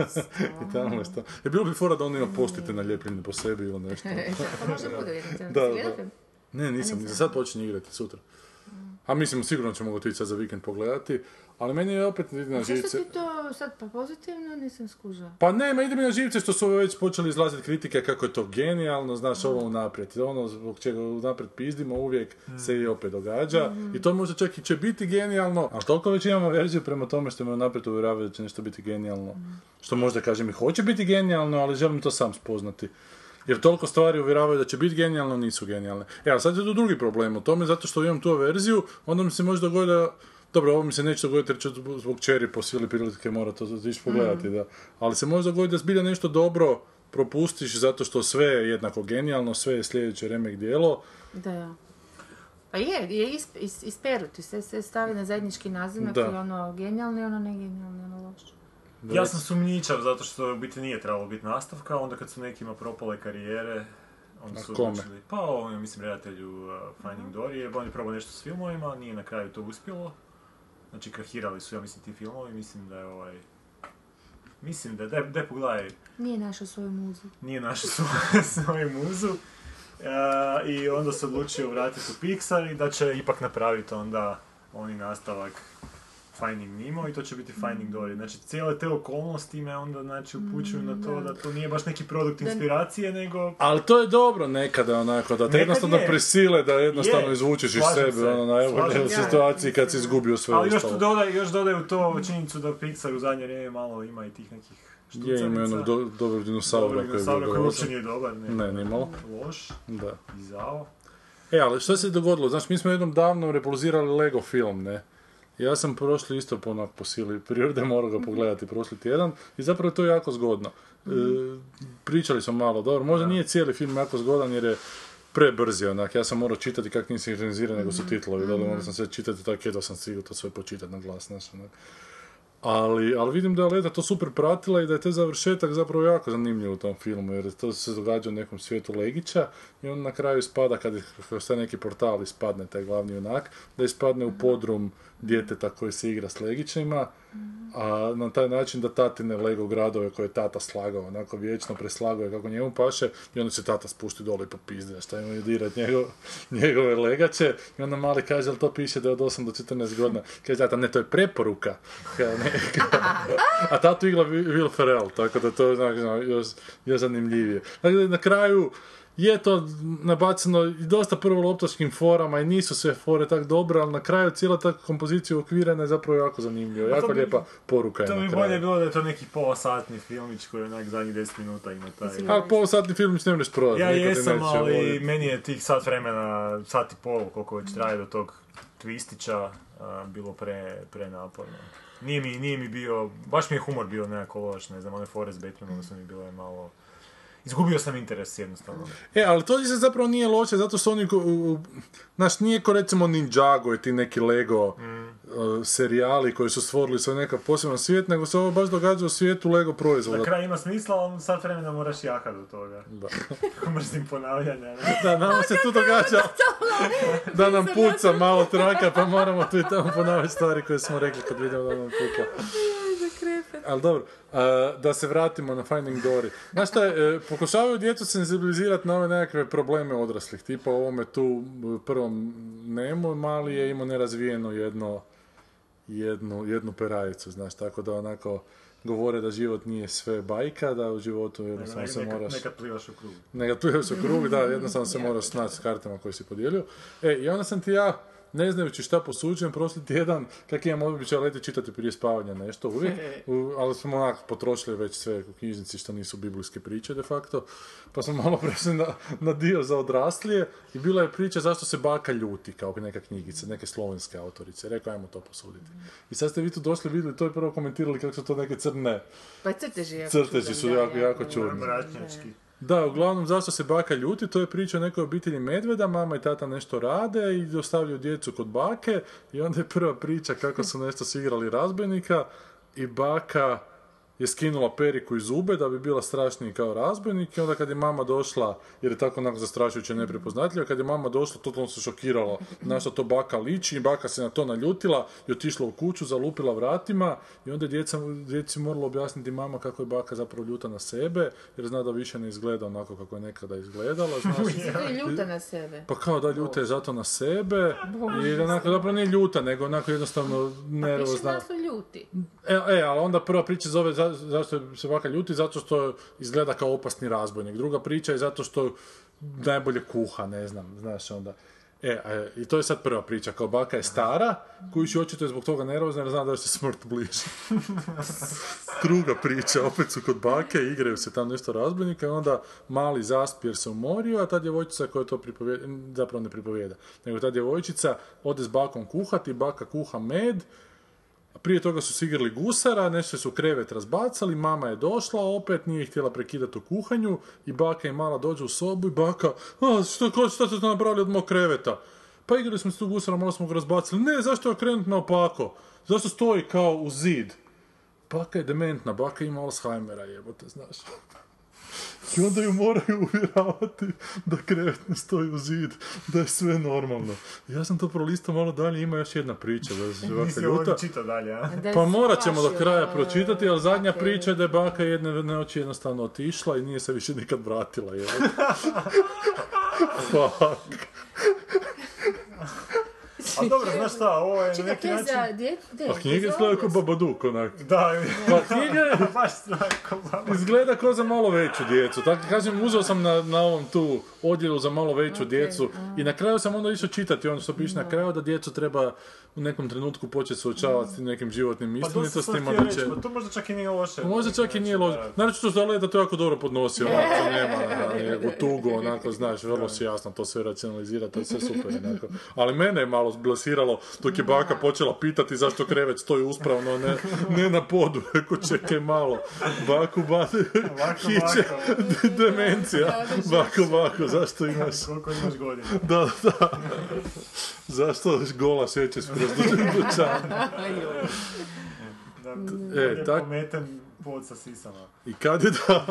I tamo je sto. Je bilo bi fora da on ima postite naljepljene po sebi ili nešto. E, pa možda bude jedan. Da? Ne, nisam, za sad počinje igrati sutra. A mislim, sigurno ćemo ga otići sad za vikend pogledati, ali meni je opet ide na živce. ti to sad pa pozitivno nisam skužila? Pa ne, ma ide mi na živce što su već počeli izlaziti kritike kako je to genijalno, znaš, ovo unaprijed. Ono zbog čega unaprijed pizdimo uvijek se i opet događa. I to možda čak i će biti genijalno, ali toliko već imamo verziju prema tome što me unaprijed uvjeravaju da će nešto biti genijalno. Što možda kažem i hoće biti genijalno, ali želim to sam spoznati. Jer toliko stvari uvjeravaju da će biti genijalno, nisu genijalne. E, ali sad je tu drugi problem u tome, zato što imam tu verziju, onda mi se može dogoditi da dobro, ovo mi se neće dogoditi jer ću zbog čeri po sili prilike mora to ići pogledati, da. Ali se može dogoditi da zbilja nešto dobro propustiš zato što sve je jednako genijalno, sve je sljedeće remek dijelo. Da, ja. Pa je, je isp, is, isperuti, sve se stavi na zajednički nazivnik Da. i ono genijalno i ono negenijalno, ono loše. Ja sam sumnjičav zato što u biti nije trebalo biti nastavka, onda kad su nekima propale karijere, onda su odlučili, pa ovo, mislim, redatelju uh, Finding Dory, on je probao nešto s filmovima, nije na kraju to uspjelo. Znači, krahirali su, ja mislim, ti filmovi, mislim da je ovaj... Mislim da je, daj, daj pogledaj, Nije našao svoju muzu. nije našao svoju, svoju muzu. Uh, I onda se odlučio vratiti u Pixar i da će ipak napraviti onda oni nastavak Finding Nemo i to će biti Finding Dory. Znači, cijele te okolnosti me onda znači, upućuju na to da to nije baš neki produkt inspiracije, nego... Ali to je dobro nekada onako, da te Nekad jednostavno je. prisile da jednostavno Je, izvučeš iz sebe, se, ono, na evo, situaciji kad si izgubio sve Ali još, tu dodaj, još dodaju to činjenicu da Pixar u zadnje vrijeme malo ima i tih nekih štucavica. Je, ima jednog do, dobrog dinosaura koji je dinosaura bio koji uopće grozan. nije dobar, ne, Ne, nimalo. loš Da. i zao. E, ali što se dogodilo? Znaš, mi smo jednom davno repulzirali Lego film, ne? Ja sam prošli isto po, onak, po sili prirode, morao ga pogledati prošli tjedan i zapravo je to jako zgodno. E, pričali smo malo, dobro, možda nije cijeli film jako zgodan jer je prebrzi onak, ja sam morao čitati kak nije sinhroniziran, nego su titlovi, mm onda sam sve čitati tako jedva sam stigao to sve počitati na glas, znaš, onak. Ali, ali vidim da je Leda to super pratila i da je te završetak zapravo jako zanimljiv u tom filmu, jer to se događa u nekom svijetu Legića i on na kraju ispada, kad je neki portal ispadne taj glavni junak, da ispadne u podrum djeteta koji se igra s Legićima, a na taj način da tatine Lego gradove koje je tata slagao, onako vječno preslagao kako njemu paše i onda se tata spusti dole i popizde, šta imaju dirat njegov, njegove legače i onda mali kaže, ali to piše da je od 8 do 14 godina. Kaže tata, ne, to je preporuka. A tatu igla Will Ferrell, tako da to je još, još zanimljivije. Dakle, na kraju je to nabacano i dosta prvo loptačkim forama i nisu sve fore tak dobre, ali na kraju cijela ta kompozicija uokvirena je zapravo jako zanimljiva. Jako bi- lijepa poruka je To na bi kraju. bolje bilo da je to neki pola-satni filmić koji onak zadnjih 10 minuta ima taj... A polovsatni film ne možeš prodati. Ja jesam, ali voljeti. meni je tih sat vremena, sat i pol, koliko već traje do tog twistića, a, bilo pre, prenaporno. Nije mi, nije mi bio, baš mi je humor bio nekako loš, ne znam, one fore s Batmanom su mi bile malo... Izgubio sam interes jednostavno. E, ali to se zapravo nije loše, zato što oni, znaš, nije ko recimo Ninjago i ti neki Lego Mm. uh, serijali koji su stvorili svoj nekav poseban svijet, nego se ovo baš događa u svijetu Lego proizvoda. Na kraju ima smisla, ali sat vremena moraš jahat do toga. Da. Mrzim ponavljanja. ne? Da, nama se tu događa da nam puca malo traka, pa moramo tu i tamo ponavljati stvari koje smo rekli kad vidimo da nam puca. Ali dobro, da se vratimo na Finding Dory. Znaš šta, e, pokušavaju djecu senzibilizirati na ove nekakve probleme odraslih, tipa ovome tu prvom Nemo, mali je imao nerazvijeno jedno, jednu, jednu perajicu, znaš, tako da onako govore da život nije sve bajka, da u životu jednostavno se Nekad, moraš... nekad plivaš u krug. Tu je u krug, da, jednostavno se moraš snaći s kartama koje si podijelio. E, i onda sam ti ja, ne znajući šta posuđujem, prošli tjedan, kak imam običaj leti čitati prije spavanja nešto uvijek, u- ali smo onako potrošili već sve u knjižnici što nisu biblijske priče de facto, pa smo malo prešli na, na dio za odraslije i bila je priča zašto se baka ljuti, kao neka knjigica, neke slovenske autorice. Rekao, ajmo to posuditi. I sad ste vi tu došli, vidjeli to i prvo komentirali kako su to neke crne Pa crteži crteži su jako, jako čudni. Mračnjački. Da, uglavnom zašto se baka ljuti, to je priča o nekoj obitelji medveda, mama i tata nešto rade i ostavljaju djecu kod bake i onda je prva priča kako su nešto sigrali razbojnika i baka je skinula periku iz zube da bi bila strašniji kao razbojnik i onda kad je mama došla, jer je tako onako zastrašujuće neprepoznatljiva, kad je mama došla, totalno se šokirala na što to baka liči i baka se na to naljutila i otišla u kuću, zalupila vratima i onda je djeca, djeci moralo objasniti mama kako je baka zapravo ljuta na sebe, jer zna da više ne izgleda onako kako je nekada izgledala, znaš. Je ljuta na sebe. Pa kao da ljuta je zato na sebe i onako, zapravo nije ljuta, nego onako jednostavno Piše nervozna. naslov ljuti. E, e, ali onda prva priča zove za, zašto se baka ljuti, zato što izgleda kao opasni razbojnik. Druga priča je zato što najbolje kuha, ne znam, znaš onda. E, i to je sad prva priča, kao baka je stara, koju će očito je zbog toga nervozna jer zna da joj se smrt bliži. Druga priča, opet su kod bake, igraju se tam nešto razbojnika i onda mali zaspi jer se umorio, a ta djevojčica koja to pripovijeda, zapravo ne pripovijeda, nego ta djevojčica ode s bakom kuhati, baka kuha med, prije toga su se igrali gusara, nešto su krevet razbacali, mama je došla opet, nije htjela prekidati u kuhanju i baka i mala dođe u sobu i baka, a što, ko, što ste to napravili od mog kreveta? Pa igrali smo se tu gusara, malo smo ga razbacili. Ne, zašto je okrenut naopako? Zašto stoji kao u zid? Baka je dementna, baka ima Alzheimera, jebote, znaš. I onda ju moraju uvjeravati da krevet ne stoji u zid, da je sve normalno. Ja sam to prolistao malo dalje, ima još jedna priča da Nisi ovo ljuta. ni čitao dalje, a? Pa morat ćemo do kraja pročitati, ali zadnja bake. priča je da je baka jedne noći jednostavno otišla i nije se više nikad vratila. Je. Fuck. A dobro, znaš šta, ovo je na Čekaj, neki način... za djecu? A knjiga izgleda kao Babadook, onak. Da, Pa knjiga je- baš. Izgleda kao za malo veću djecu. Tako kažem, uzeo sam na, na ovom tu odjelu za malo veću djecu i na kraju sam onda išao čitati ono što piše na kraju da djecu treba u nekom trenutku početi suočavati s tim nekim životnim Pa istinitostima. će- pa to možda čak i nije loše. Možda čak i nije loše. Naravno to da da to jako dobro podnosi, onako, nema nego tugu, onako, znaš, vrlo si jasno to sve racionalizira, to je sve super, onako. Ali mene je malo blesiralo dok je baka počela pitati zašto krevet stoji uspravno, ne, ne na podu, rekao čekaj malo, baku, baku, hiće, bako. demencija, baku, baku, zašto imaš, Koliko imaš godina? da, da, zašto gola šećeš kroz dućan. E, tak- pometen pod sa sisama. I kad je da,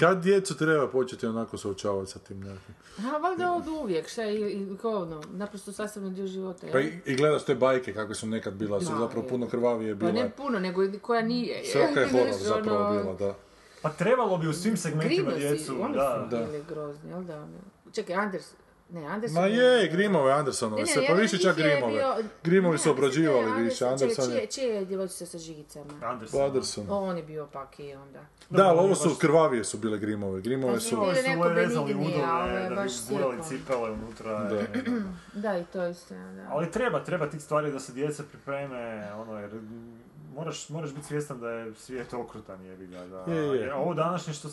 kad djecu treba početi onako suočavati sa tim nekim. A, valjda od uvijek, šta je, i, ono, naprosto sastavni dio života, Pa i, i gledaš te bajke kakve su nekad bila, su zapravo je. puno krvavije Pa bile. ne puno, nego koja nije? Svaka je horor zapravo ono, bila, da. Pa trebalo bi u svim segmentima Grinosi, djecu, oni da. su bili grozni, jel da? ono. Čekaj, Anders, Ne, Anderson Ma je, Grimove, Andersonove, sve, pa više čak Grimove. bio- Grimovi su obrađivali više, Anderson- je... čije, čije je djevojčica sa žigicama? Anderson. Anderson. O, on je bio pak i onda. Da, ali ovo su baš- krvavije su bile Grimove. Grimove su... Ovo je neko rezali udove, da bi gurali cipele unutra. Da. Da, i to je istina, da. Ali treba, treba tih stvari da se djeca pripreme, ono, jer moraš, moraš biti svjestan da je svijet okrutan, jebi ga, da. Je, je. Ovo današnje što,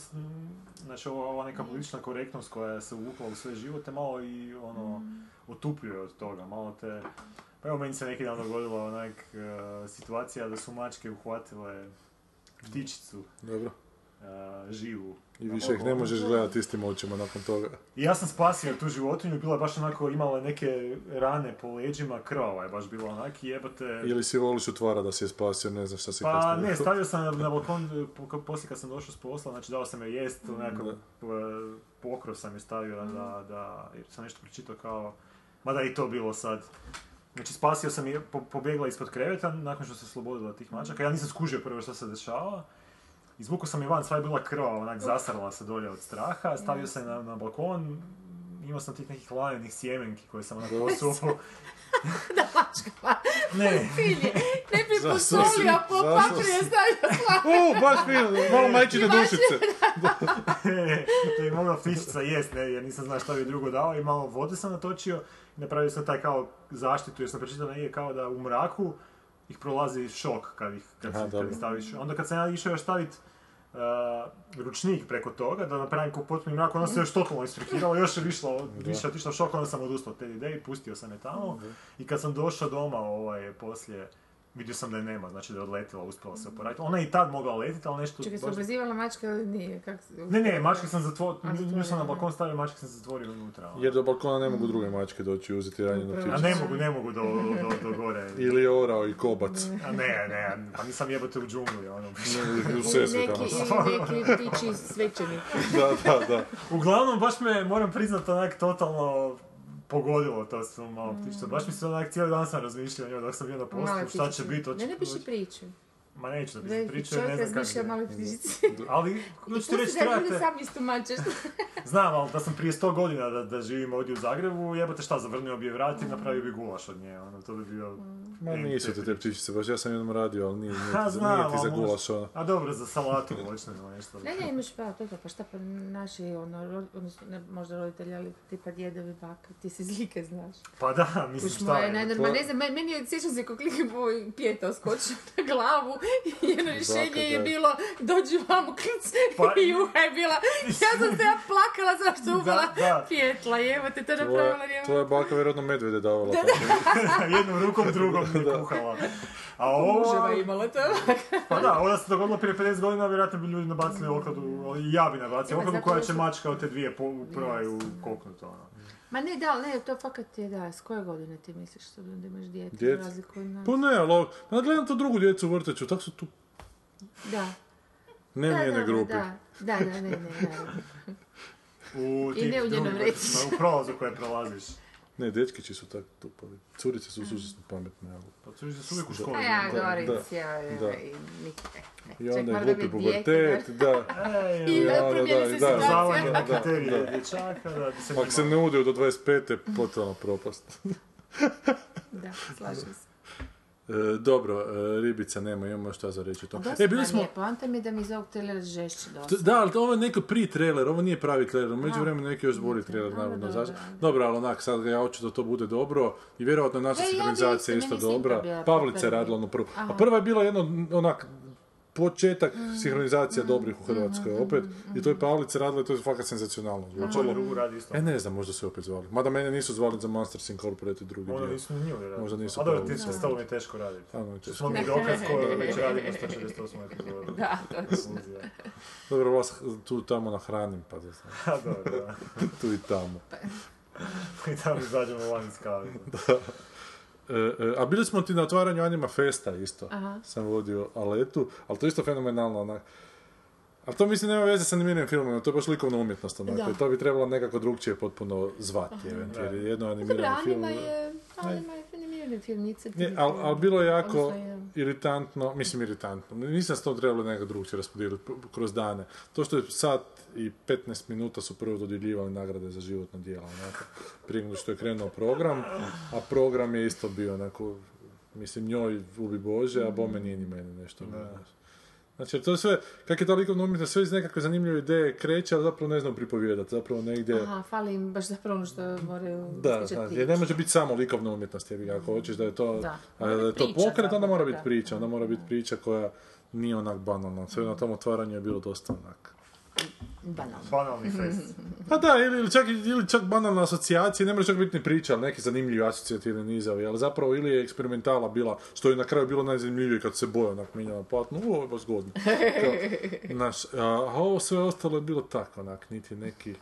znači ova, ova neka politična korektnost koja se uvukla u sve živote, malo i ono, otupljuje od toga, malo te... Pa evo, meni se neki dan dogodila onak e, situacija da su mačke uhvatile ptičicu Dobro. Živu. I više ih ne možeš gledati istim očima nakon toga. I ja sam spasio tu životinju, bila je baš onako, imala neke rane po leđima, krvava je baš bila onak jebate... Ili si voliš utvara da si je spasio, ne znam šta si Pa ne, stavio sam na, na balkon po- poslije kad sam došao s posla, znači dao sam joj jest, onako pokrov sam je stavio da, da, jer sam nešto pročitao kao, mada i to bilo sad. Znači spasio sam je, po, pobjegla ispod kreveta nakon što se oslobodila tih mačaka, ja nisam skužio prvo što se dešava. Izvukao sam je van, sva je bila krva, onak zasarala se dolje od straha, stavio sam je na, na balkon, imao sam tih nekih lajenih sjemenki koje sam onako posupao. Da, mačkama. Ne. Filje, ne bi posolio, po zašto papri je si- stavio slavu. U, baš fino, malo majčine dušice. to je mogla ptičica jest, ne, jer nisam znao šta bi drugo dao i malo vode sam natočio i napravio sam taj kao zaštitu jer sam pročitao negdje kao da u mraku ih prolazi šok kad ih, kad, Aha, si- kad ih staviš. Onda kad sam ja išao još staviti ručnik preko toga, da napravim ko potpuni mrak, onda se još totalno isfrikiralo, još je višlo, više otišlo šok, onda sam odustao od te ideje i pustio sam je tamo. I kad sam došao doma ovaj, poslije, vidio sam da je nema, znači da je odletila, uspjela se oporaviti. Ona je i tad mogla letiti, ali nešto... Čekaj, se obrazivala mačka ili nije? Kak se- ne, ne, mačke sam zatvorio, nju sam na balkon stavio, mačke sam zatvorio unutra. ono. Jer do balkona ne mogu druge mačke doći i uzeti ranjenu. A ne mogu, ne mogu do, do, do gore. Ili orao i kobac. A ne, ne, pa nisam jebote u džungli, ono. Ne, u Ili Sesvetama. neki, ili neki ptiči svećenik. Da, da, da. Uglavnom, baš me, moram priznat, onak totalno pogodilo to s tom malo ptičica. Baš mi se onak cijeli dan sam razmišljao o njoj dok sam bio na poslu, šta će biti, Ne, ne piši priču. Ma neću da bi pričao, čovjek ne znam kako je. male ptičice. Ali, I hoću ti pusti reći, da ljudi trebate, sami istumače. znam, ali da sam prije 100 godina da, da živim ovdje u Zagrebu, jebote šta, zavrnio bi je vrat i napravio bi gulaš od nje, ono, to bi bio... Ma nisu ti te ptičice, baš ja sam jednom radio, ali nije, nije, Ha, ti, znam, nije ti za gulaš ono. A dobro, za salatu voćne ili nešto. Ne, ne, imaš pa, to, to, pa šta pa naši, ono, odnosno, ne, možda roditelji, ali tipa djedovi, baka, ti se zlike znaš. Pa da, mislim šta je. ne znam, meni je, sjećam se kako lik moj pijeta skočio na glavu i jedno rješenje je da. bilo dođi vamo klc Pa- i juha je bila, ja sam se ja plakala zašto Da, ubila da. pijetla, evo te to napravila Tvoja, tvoja baka vjerojatno medvede davala. tako. Jednom rukom, drugom mi je kuhala. A ovo... Muževa imala to. Pa da, ovo da se dogodilo prije 50 godina, vjerojatno bi ljudi nabacili okladu, i ja bi nabacio okladu koja će mačka od te dvije po, probaju koknut, ono. Ma ne, da, ali ne, to fakat je da, s koje godine ti misliš sad da imaš dijete, za razliku od nas? Pa ne, ali ovo- ja gledam to drugu djecu u vrteću, tak su tu, Da. ne da, u njene da, grupi. Da, da, da, ne, ne, naravno. U I tih ne u njenom vrećiću. U prolazu koje prolaziš. Ne, dečkići su tako tupavi. Curice su užasno pametne, ali... Pa tu se uvijek u školi. A ja Da, govorim da, cijelo, da. i nik- ne, ne. I Ček, onda je glupi pubertet, da. I da promijeni se situacija. Zavanje na kriterije dječaka, da se Ako se ne ude do 25. potpuno propast. Da, slažem se. E, dobro, e, ribica nema, imamo šta za reći o tom. Dosta E, bili smo... poanta mi je da mi iz ovog trailera žešće dosta. Da, ali ovo je neko prije trailer, ovo nije pravi trailer, među vremenu neki još bolji Nije trailer, navodno. Dobro, Zašto? dobro. Dobro, ali onak, sad ga ja hoću da to bude dobro i vjerojatno naša E, ja bi sinhronizacija isto, dobra. Pavlica je radila onu prvu. A prva je bila jedno, onak, početak Mm. sinhronizacija dobrih u Hrvatskoj opet. I to je Pavlica radila i to je fakat senzacionalno zvučalo. radi isto? E ne znam, možda su je opet zvali. Mada mene nisu zvali za Monsters Incorporated drugi Možda dio. nisu ni raditi. Možda nisu A dobro, ti s stolom je teško raditi. Ano, teško. smo mi dokaz koju već radimo 168 epizodu. Da, točno. Dobro, vas tu tamo nahranim, pa da znam. A dobro, da. tu i tamo. I tamo izađemo van iz kave. E, a bili smo ti na otvaranju Anima Festa isto. Aha. Sam vodio Aletu, ali to je isto fenomenalno onak. Ali to mislim nema veze s animiranim filmom, to je baš likovna umjetnost onako. Da. I To bi trebalo nekako drugčije potpuno zvati, eventualno, jer je jedno animirani film. Anima je, Anima je animirani film, nije Ne, ali al bilo je jako, Odnosno iritantno, mislim iritantno, nisam se to trebalo nekako drugčije raspodijeliti kroz dane. To što je sat i 15 minuta su prvo dodjeljivali nagrade za životno djelo, onako, prije nego što je krenuo program, a program je isto bio onako, mislim njoj ubi Bože, a bome nije ni meni nešto. Znači, to je sve, kak je ta likovna umjetnost, sve iz nekakve zanimljive ideje kreće, ali zapravo ne znam pripovijedati, zapravo negdje... Aha, fali im baš zapravo ono što moraju Da, priču. jer ne može biti samo likovna umjetnost, jer ako hoćeš da je to, Da. a da je to priča pokret, onda mora biti priča, onda mora biti priča koja nije onak banalna. Sve na tom otvaranju je bilo dosta onak. Banalno. Banalni fest. Pa da, ili, čak, ili čak banalna asocijacija, ne može čak biti ni priča, ali neki zanimljivi asocijativni nizovi, ali zapravo ili je eksperimentala bila, što je na kraju bilo najzanimljivije kad se boja onak mijenjala platno, ovo je baš zgodno. Znaš, a, a ovo sve ostalo je bilo tako, onak, niti neki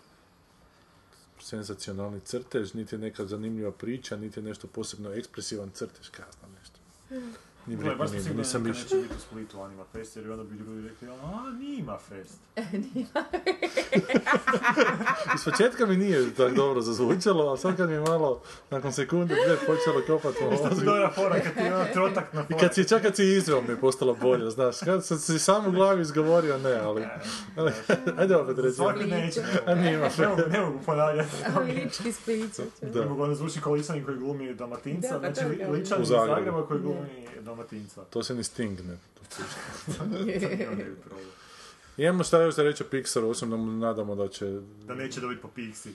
senzacionalni crtež, niti neka zanimljiva priča, niti je nešto posebno ekspresivan crtež, kaj ja znam nešto. Ni Gle, baš nisam da više. neće biti u Splitu Anima Fest, jer onda bi ljudi rekli, a, nima fest. Iz početka mi nije tako dobro zazvučalo, a sad kad mi je malo, nakon sekunde, dvije, počelo kopati ti mozgu. dobra fora kad ti je ono trotak na I fora. kad si, čak kad si izveo mi je postalo bolje, znaš, kad sam si sam u glavi izgovorio, ne, ali... ajde opet reći. Svaki neće. A nima. Ne mogu, ne mogu ponavljati. Lički splicu. Ne mogu, onda zvuči kao ličanin koji glumi Dalmatinca, Da, znači ličanin iz. Zagreba koji glumi Dalmatinca. To se ni Sting ne... Probao. Imamo šta još da reći o Pixaru, osim da mu nadamo da će... Da neće dobiti po piksi.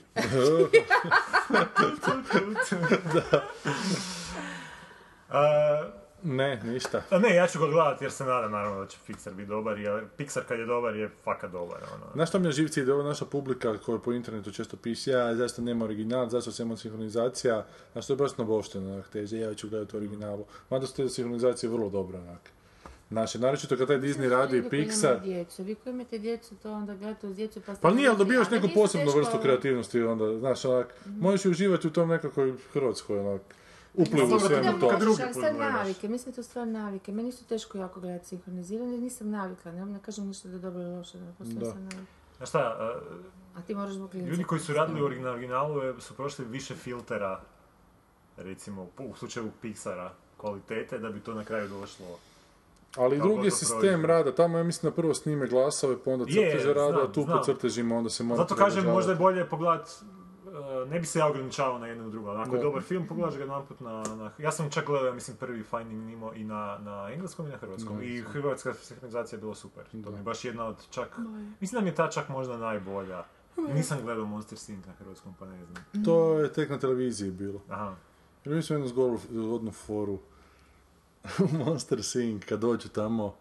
A, ne, ništa. a ne, ja ću ga gledati jer se nadam naravno da će Pixar biti dobar, jer Pixar kad je dobar je fakat dobar. Ono. Znaš što mi je živci ide, ova naša publika koja po internetu često piše, ja, zašto nema original, zašto samo sinhronizacija, a što je baš novošteno, onak, teže, ja ću gledati u originalu. Mada su te sinhronizacije vrlo dobre, onak. Naše, naročito kad taj Disney radi i Pixar, djecu, vi koji imate djecu, to onda gledate uz djecu pa. Pa nije, ali dobivaš neku posebnu vrstu kreativnosti onda, znaš, onak, možeš i uživati u tom nekakvoj hrvatskoj, onak, uplivu Dobro, svemu Da, to. kad stvar navike, mislim da to stvar navike. Meni su teško jako gledati sinhronizirano, jer nisam navikla, ne, ne kažem ništa da je dobro ili loše, Da. sam navika. Znaš šta, a, A ti moraš zbog ljudi koji su radili u origina- originalu je- su prošli više filtera, recimo u slučaju Pixara, kvalitete, da bi to na kraju došlo. Ali drugi je sistem proizvod. rada, tamo ja mislim da prvo snime glasove, pa onda crteže rade, a znam, tu po znam. crtežima onda se mora Zato kažem, možda je bolje pogledat, e, ne bi se ja ograničavao na jedno i drugo, ali ako je dobar film, pogledaš ga jedanput na, na... Ja sam čak gledao, ja mislim, prvi Finding Nemo i na, na engleskom i na hrvatskom. Da, I hrvatska sinhronizacija je bila super. To mi je baš jedna od čak... Mislim da mi je ta čak možda najbolja. Nisam gledao Monster Inc. na hrvatskom, pa ne znam. To je tek na televiziji bilo. Aha. Jer mi smo jednu zgodnu foru u Monster Inc. kad dođu tamo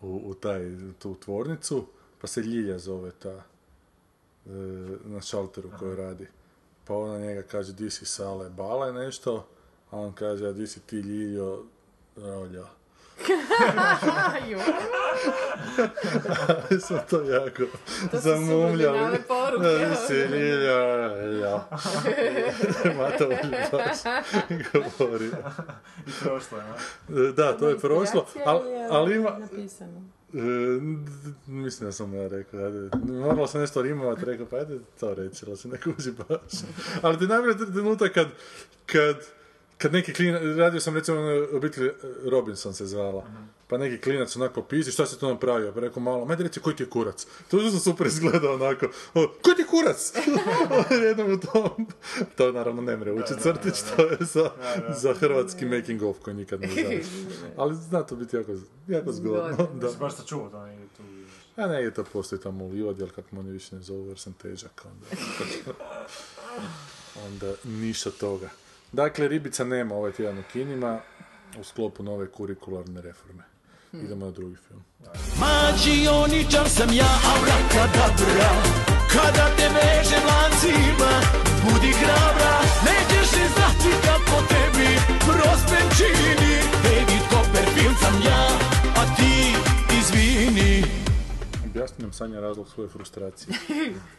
u, u taj, tu tvornicu, pa se Ljilja zove ta e, na šalteru koju radi. Pa ona njega kaže, di si sale bale nešto, a on kaže, a di si ti Ljiljo rolja. smo to jako zamumljali. Da, si Ljiljo rolja. Mata baš govori. I prošlo je, Da, to je prošlo, ali, ali ima... Napisano. E, mislim da sam ja rekao, ajde, moralo sam nešto rimovat, rekao, pa ajde to reći, ali se ne kuži baš. Ali ti najbolji trenutak kad, kad, kad neki klinac, radio sam recimo na obitelji Robinson se zvala, pa neki klinac onako pisi, šta se to napravio? Pa rekao malo, ajde reci koji ti je kurac. To je užasno super izgledao onako, o, koji ti je kurac? Jednom u tom, to naravno ne mre ući crtić, to je za, za hrvatski making of koji nikad ne znaš. Ali zna to biti jako, jako zgodno. Da. Si baš sačuvao to tu. A ne, je to postoji tamo u livadi, ali kako oni više ne zovu jer sam težak, onda... onda ništa toga. Dakle, ribica nema ovaj tjedan u kinima u sklopu nove kurikularne reforme. Idemo na drugi film. Mađioničar sam ja, abrakadabra Kada te vežem lancima, budi hrabra Nećeš ni znati kako tebi prospen čini David Copperfield sam ja, a ti izvini Objasni nam Sanja razlog svoje frustracije.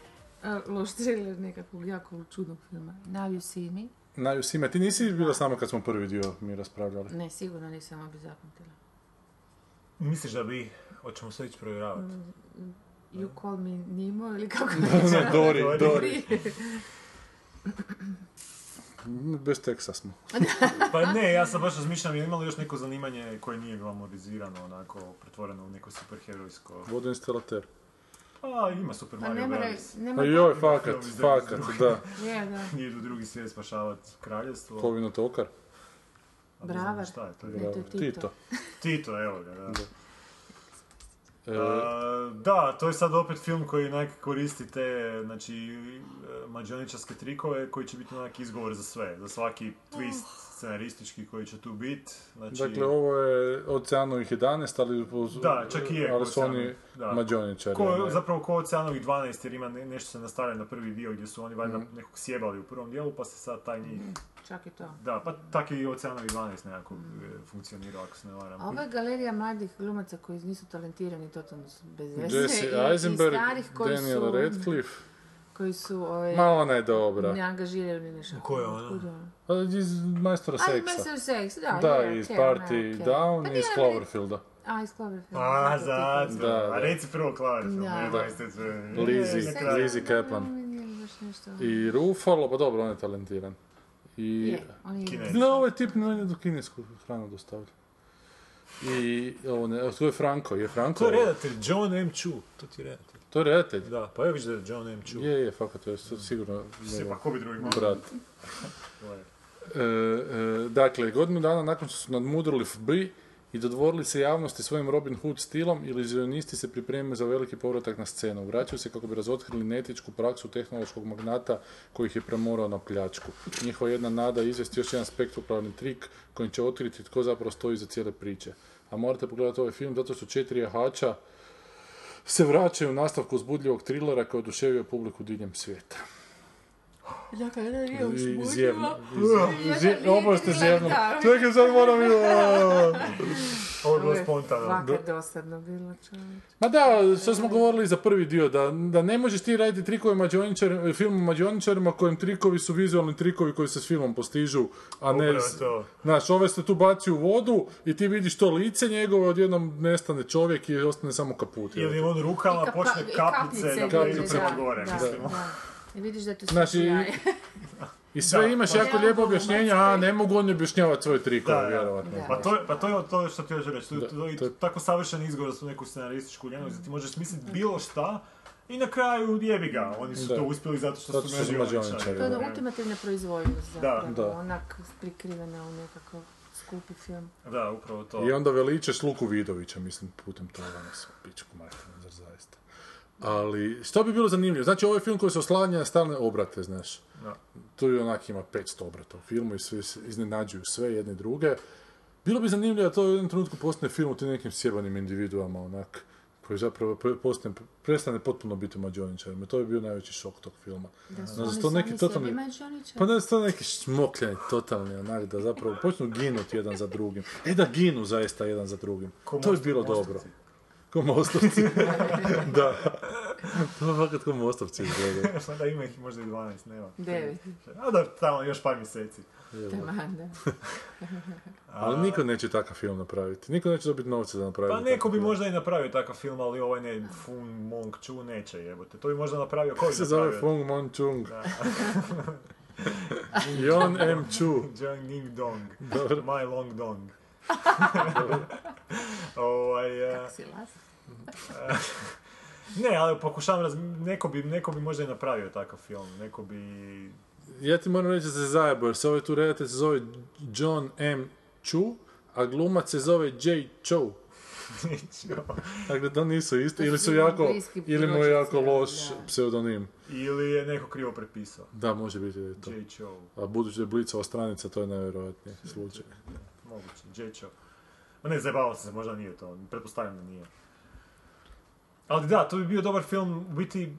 Loš trailer nekakvog jako čudnog filma. Now you see me. Naju Sime, ti nisi bila s nama kad smo prvi dio mi raspravljali. Ne, sigurno nisam ovo bi zapamtila. Misliš da bi, hoćemo sve ići provjeravati? You call me Nemo ili kako Ne, Dori, Dori. Bez teksta smo. Pa ne, ja sam baš razmišljam, je imalo još neko zanimanje koje nije glamorizirano, onako, pretvoreno u neko superherojsko... Vodoinstalater. A, ima Super Pa Mario ne Pa joj, fakat, fakat, 92. da. Je, da. Nije idu drugi svijet spašavat kraljestvo. Kovino tokar. Bravar. Šta je to? Ne, to je Tito. Tito. Tito, evo ga, da. E, A, da, to je sad opet film koji onak koristi te, znači, e, mađioničarske trikove koji će biti onak izgovor za sve, za svaki twist scenaristički koji će tu biti. Znači, Dakle, ovo je Oceanovih 11, ali, uz- Da, čak i je ali su Oceanovih, oni mađoničari. Ko, zapravo ko Oceanovih 12 jer ima ne- nešto se nastavlja na prvi dio gdje su oni valjda Mhm. nekog sjebali u prvom dijelu pa se sad taj njih... Čak i to. Da, pa tak je i Oceanovi 12 nekako e, funkcionirao ako se ne varam. A ova je galerija mladih glumaca koji nisu talentirani, totalno su bez veze. Jesse Eisenberg, i starih koji Daniel su, Radcliffe. Koji su ovaj, Ma ona je dobra. neangažirani nešto. Ko je ona? Kud je ona? Pa Iz Majstora A, seksa. Master Sex, da. Da, je, iz okej, Party okej. Down Pa iz Cloverfielda. A, iz Cloverfielda. A, zato. Da, da. A reci prvo Cloverfield, Da. ne Da. na kraju. Lizzie Kaplan. I Ruffalo, pa dobro, on je talentiran. I... Je, on je Kinez. Ovaj tip ne do kinesku hranu dostavlja. I ovo ne, to je Franko, je Franko. To je redatelj, John M. Chu, to ti je redatelj. To je redatelj. Da, pa ja vidiš da je John M. Chu. Je, je, fakat, to je to sigurno Se, njegov pa ko bi drugi brat. E, e, dakle, godinu dana nakon što su nadmudrili FBI i dodvorili se javnosti svojim Robin Hood stilom, ilizionisti se pripremaju za veliki povratak na scenu. Vraćaju se kako bi razotkrili netičku praksu tehnološkog magnata koji ih je premorao na pljačku. Njihova jedna nada je izvesti još jedan spektakularni trik kojim će otkriti tko zapravo stoji za cijele priče. A morate pogledati ovaj film zato što četiri jahača se vraćaju u nastavku uzbudljivog trilera koji je oduševio publiku diljem svijeta. Nije I zjevno. Čekaj, sad moram... Ovo je bilo spontano. Vaka dosadno bilo čovječ. Ma da, što smo govorili za prvi dio, da, da ne možeš ti raditi trikove mađioničarima, film o mađioničarima kojem trikovi su vizualni trikovi koji se s filmom postižu, a ne... Upravo s- to. Znaš, ove se tu baci u vodu i ti vidiš to lice njegove, odjednom nestane čovjek i ostane samo kaput. Ili on rukama I kapa- počne i kapljice da prema da, gore, da, mislim. da. I vidiš da tu su Znači. I sve Da, imaš pa- jako Ja, lijepo ono, objašnjenje, a ne mogu oni objašnjavati svoje trikove, vjerovatno. Da. Pa to, je- pa to je to što ti reći, to, Da, to, je to je- tako savršen izgovor za neku scenarističku ljenost, da ti možeš smisliti bilo šta i na kraju jebi ga, oni su Da. to uspjeli zato što Zato su mađioničari. To je da. ona ultimativna proizvoljnost zapravo, Da. onak prikrivena u nekakav skupi film. Da, upravo to. I onda veličaš Luku Vidovića, mislim, putem toga na svu pičku majku, zar zaista. Ali, što bi bilo zanimljivo? Znači, ovo je film koji se oslanja na stalne obrate, znaš. Da. Tu je onak ima 500 obrata u filmu i svi se iznenađuju sve jedne druge. Bilo bi zanimljivo da to u jednom trenutku postane film o tim nekim sjebanim individuama, onak, koji zapravo postane, prestane potpuno biti mađoničarima. To bi bio najveći šok tog filma. Da su No, oni to neki sami totalni-. Pa da su to neki šmokljani totalni, onak, da zapravo počnu ginuti jedan za drugim. E da ginu zaista jedan za drugim. Ko to bi Most- bilo Mostovci. dobro. Ko mostovci. da. To je fakat ko mostovci izgledaju. da ima ih možda i 12, nema. Devet. A da, tamo još par mjeseci. Taman, da. Ali niko neće takav film napraviti. Niko neće dobiti novce da napravi. Pa neko bi film. možda i napravio takav film, ali ovaj ne, Fun Mong Chu neće jebote. To bi možda napravio, ko bi se zove? Fung Mon Chung. Yon M. Chu. Jang Ning Dong. Dobro. My Long Dong. ovaj, eh, Si las. Ne, ali pokušavam raz... Neko bi, neko bi možda i napravio takav film. Neko bi... Ja ti moram reći da se zajebo, jer se ovaj tu redatelj se zove John M. Chu, a glumac se zove J. Chow. Dakle, to nisu isti, ili su jako, ili mu je jako loš da. pseudonim. Ili je neko krivo prepisao. Da, može biti da je to. J. Cho. A budući da je Blicova stranica, to je najvjerojatniji slučaj. Moguće, J. Cho. Ma ne, zajebavao sam se, možda nije to. Pretpostavljam da nije. Ali da, to bi bio dobar film, u biti...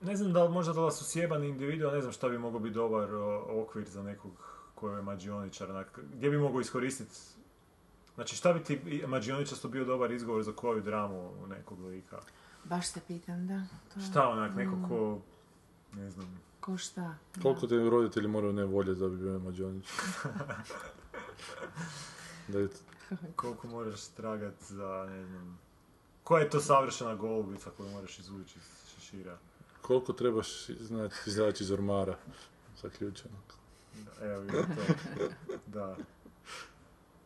Ne znam da li možda da su sjebani individu, ne znam šta bi mogao biti dobar o, okvir za nekog koji je mađioničar, onak, gdje bi mogao iskoristiti Znači šta bi ti mađioničasto bio dobar izgovor za koju dramu nekog lika? Baš se pitam, da. To je- Šta onak, neko ko, ne znam, Ko šta? Koliko te roditelji moraju ne voljeti da bi bio mađonić? da je koliko moraš stragat za, ne znam, koja je to savršena golubica koju moraš izvući iz šešira? koliko trebaš znati izaći iz ormara zaključenog. Evo vidite to. Da.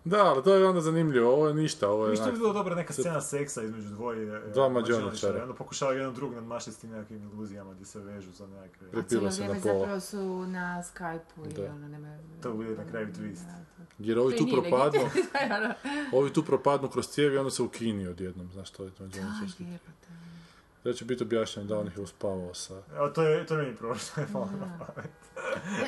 Da, ali to je onda zanimljivo, ovo je ništa, ovo je... Ništa bi bilo dobra neka scena seksa između dvoje e, Dva. I onda pokušavaju jedan drugog nadmašiti s tim nekakvim iluzijama gdje se vežu za nekakve... Prepila Cijelo se na vrijeme pola. zapravo su na Skype-u i ono nema... To bude na kraju twist. Jer ovi tu propadnu, legitimno. ovi tu propadnu kroz cijevi i onda se ukini odjednom, znaš to je to mađioničarski. Jebote. Da će biti objašnjeno da on ih je uspavao sa... Evo, to je, to je meni prošlo, je malo na pamet.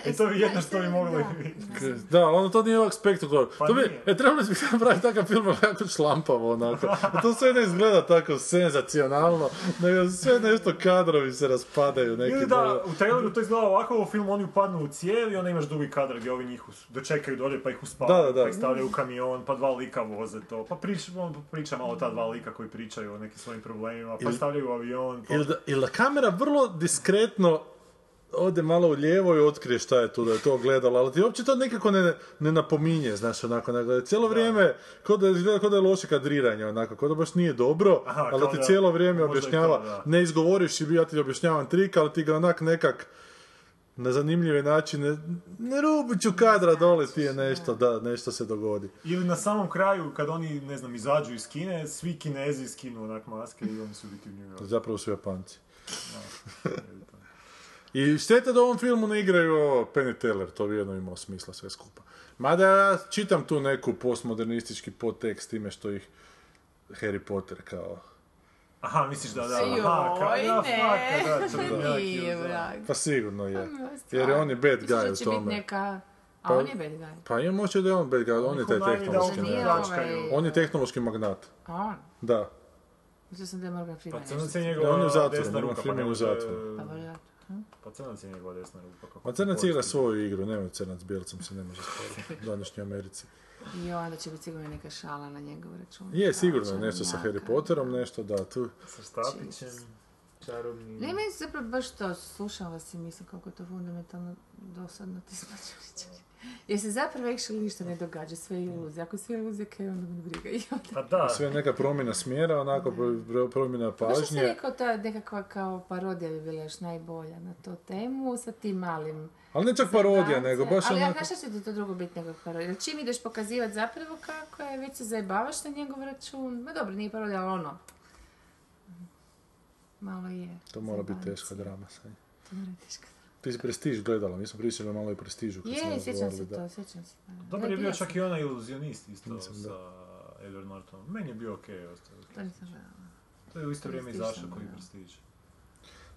I to bi jedno što bi mogli Da. vidjeti. Da, ali ono to nije ovak spektakularno. Pa to bi, nije. e, trebali bi napraviti takav film, ali jako šlampavo, onako. A to sve ne izgleda tako senzacionalno, nego sve nešto kadrovi se raspadaju, neki... Ili da, u traileru to izgleda ovako, u filmu oni upadnu u cijev i onda imaš drugi kadar gdje ovi njih dočekaju dolje pa ih uspavaju, Da, da, da. pa ih stavljaju u kamion, pa dva lika voze to, pa priča, priča malo ta dva lika koji pričaju o nekim svojim problemima, pa stavljaju u avion, pa... Ili da, ili da kamera vrlo diskretno ode malo u lijevo i otkrije šta je tu, da je to gledalo, ali ti uopće to nekako ne, ne napominje, znaš, onako, nego je cijelo vrijeme, kao da izgleda kao da je loše kadriranje, onako, kao da baš nije dobro, Aha, ali ti da- cijelo vrijeme objašnjava, da. ne izgovoriš i ja ti objašnjavam trik, ali ti ga onak nekak na zanimljive načine, na rubu ću kadra dole ti je nešto, da, nešto se dogodi. Ili na samom kraju, kad oni, ne znam, izađu iz Kine, svi Kinezi skinu onak maske i oni su biti u. Zapravo su Japanci. I šteta da u ovom filmu ne igraju ovo Penny Teller, to bi jedno imalo smisla sve skupa. Mada ja čitam tu neku postmodernistički podtekst time što ih Harry Potter kao... Aha, misliš da, da, Joj, aha, ne. da, Nije, vrag. Pa sigurno je. Jer je on je bad guy da u će biti tome. neka... A Pa- on je bad guy. Pa ima moće da je on bad guy, on je taj tehnološki. pljačkaju. ovaj... On je tehnološki magnat. A on? Da. Mislio sam da je Morgan Pa Freeman crnac nešto. je Da, on je njegova u zatvoru, desna Morgan ruka, pa Freeman je u može... zatvoru. Pa. Pa crnac je njegova desna ruka. Kako Pa crnac igra svoju igru, nema crnac bijelcem se ne može spavati u današnjoj Americi. I onda će biti sigurno neka šala na njegov račun. Je, sigurno je nešto sa. Harry Potterom, nešto, da, tu. Sa štapićem, čarobnim... Ne, meni se zapravo baš to, slušam vas i mislim kako je to fundamentalno dosadno ti smačaličari. Jer se zapravo actually ništa ne događa, sve je iluzija. Ako je sve iluzija, kaj onda me briga. I onda... Pa da, Sve je neka promjena smjera, onako pro- promjena Pa što si pažnje. rekao, ta nekakva kao parodija bi bila još najbolja na tu temu sa tim malim Ali ne čak parodija, nego baš Ali ja onako... znaš šta će ti to drugo biti nego parodija? Čim ideš pokazivati zapravo kako je, već se zajebavaš na njegov račun. Ma dobro, nije parodija, ali ono. Malo je. To mora biti teška drama sad. To mora biti teška. Ti si Prestiž gledala, mi smo pričali malo i Prestižu Je, sjećam se da. to, sjećam se. Da. Dobar Da, je bio čak i onaj iluzionist isto Nisam, da. sa Edward Nortonom. Meni je bio okej. ostalo. To nisam gledala. To je u isto vrijeme izašao koji prestiž.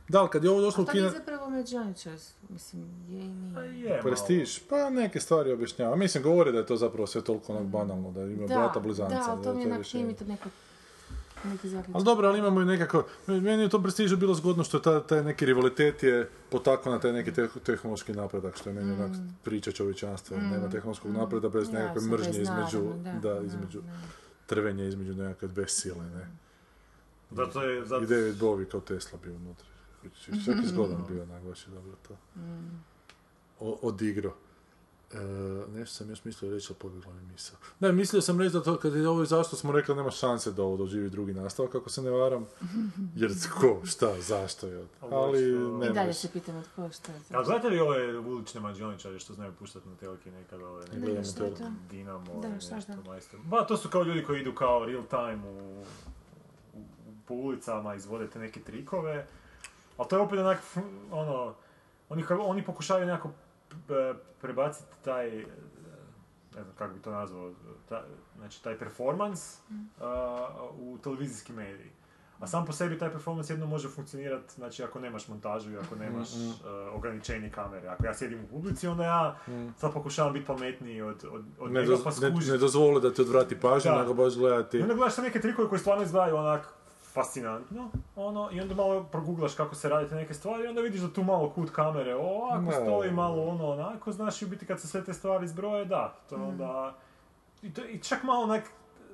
Da, ali kad je ovo došlo A u to nije kino... zapravo Međaničas, mislim, je i Pa nije. je malo. Prestiž, pa neke stvari objašnjava. Mislim, govori da je to zapravo sve toliko onak banalno, da ima brata blizanca. Da, ali to mi je je onak, rješenje. nije mi to neko. Ali dobro, ali imamo i nekako, meni je u tom prestižu bilo zgodno što je ta, taj neki rivalitet je potakao na taj neki te- tehnološki napredak, što je meni onak priča čovječanstva. Nema tehnološkog napreda bez Ja, nekakve sad mržnje bez između, naravno, da, da, između da. trvenja, između nekakve besile, ne. Zato je, zato... I David Bowie kao Tesla bio unutra. Čak je zgodan bio, onak, baš je dobro to. O, odigro. E, nešto sam još mislio reći, ali pobjegla mi misao. Ne, mislio sam reći da to, kad je ovo zašto smo rekli da nema šanse da ovo doživi drugi nastavak, ako se ne varam. Jer ko, šta, zašto je. Ali, ne I dalje se pitam od ko šta je. A znate li ove ulične mađioničare što znaju puštati na teleki nekad ove Ne, neke šta je to? Dinamo Da, nešto da? majstor. Ba, to su kao ljudi koji idu kao real time u, u, po ulicama, izvode te neke trikove. Ali to je opet onak, f- ono, oni, oni pokušavaju nekako prebaciti taj, e, ne znam kako bi to nazvao, ta, znači taj performans a, u televizijski mediji. A sam po sebi taj performance jedno može funkcionirati, znači ako nemaš montažu i ako nemaš e, ograničenje kamere. Ako ja sjedim u publici, onda ja sad pokušavam biti pametniji od, od, od Ne, njega, doz- pa ne, skužiti. ne dozvoli da ti odvrati pažnju, nego baš gledati. I onda gledaš neke trikove koji stvarno izgledaju onak fascinantno, ono, i onda malo proguglaš kako se radi te neke stvari i onda vidiš da tu malo kut kamere ovako Da. stoji, malo ono onako, znaš i u biti kad se sve te stvari zbroje, da, to je onda... I, to, I čak malo onak,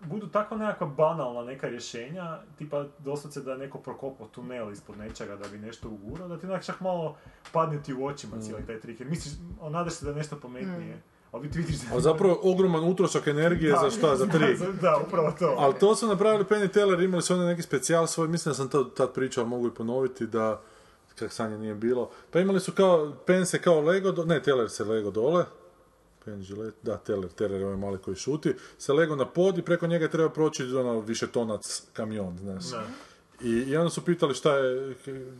budu tako nekakva banalna neka rješenja, tipa doslovce da je neko prokopao tunel ispod nečega da bi nešto ugurao, da ti onak čak malo padne ti u očima cijeli taj trik, jer misliš, nadaš se da je nešto pametnije, ali ti vidiš da... Ali zapravo ogroman utrošak energije za šta, za trik. Da, da, upravo to. Ali to su napravili Penny Teller, imali su onda neki specijal svoj, mislim da sam to tad pričao, ali mogu i ponoviti, da kak sanje nije bilo. Pa imali su kao, Pen se kao Lego, do, ne, Teller se Lego dole, Pen Žilet, da, Teller, Teller je ovaj mali koji šuti, se Lego na pod i preko njega treba proći ono višetonac kamion, znaš. I, I onda su pitali šta je,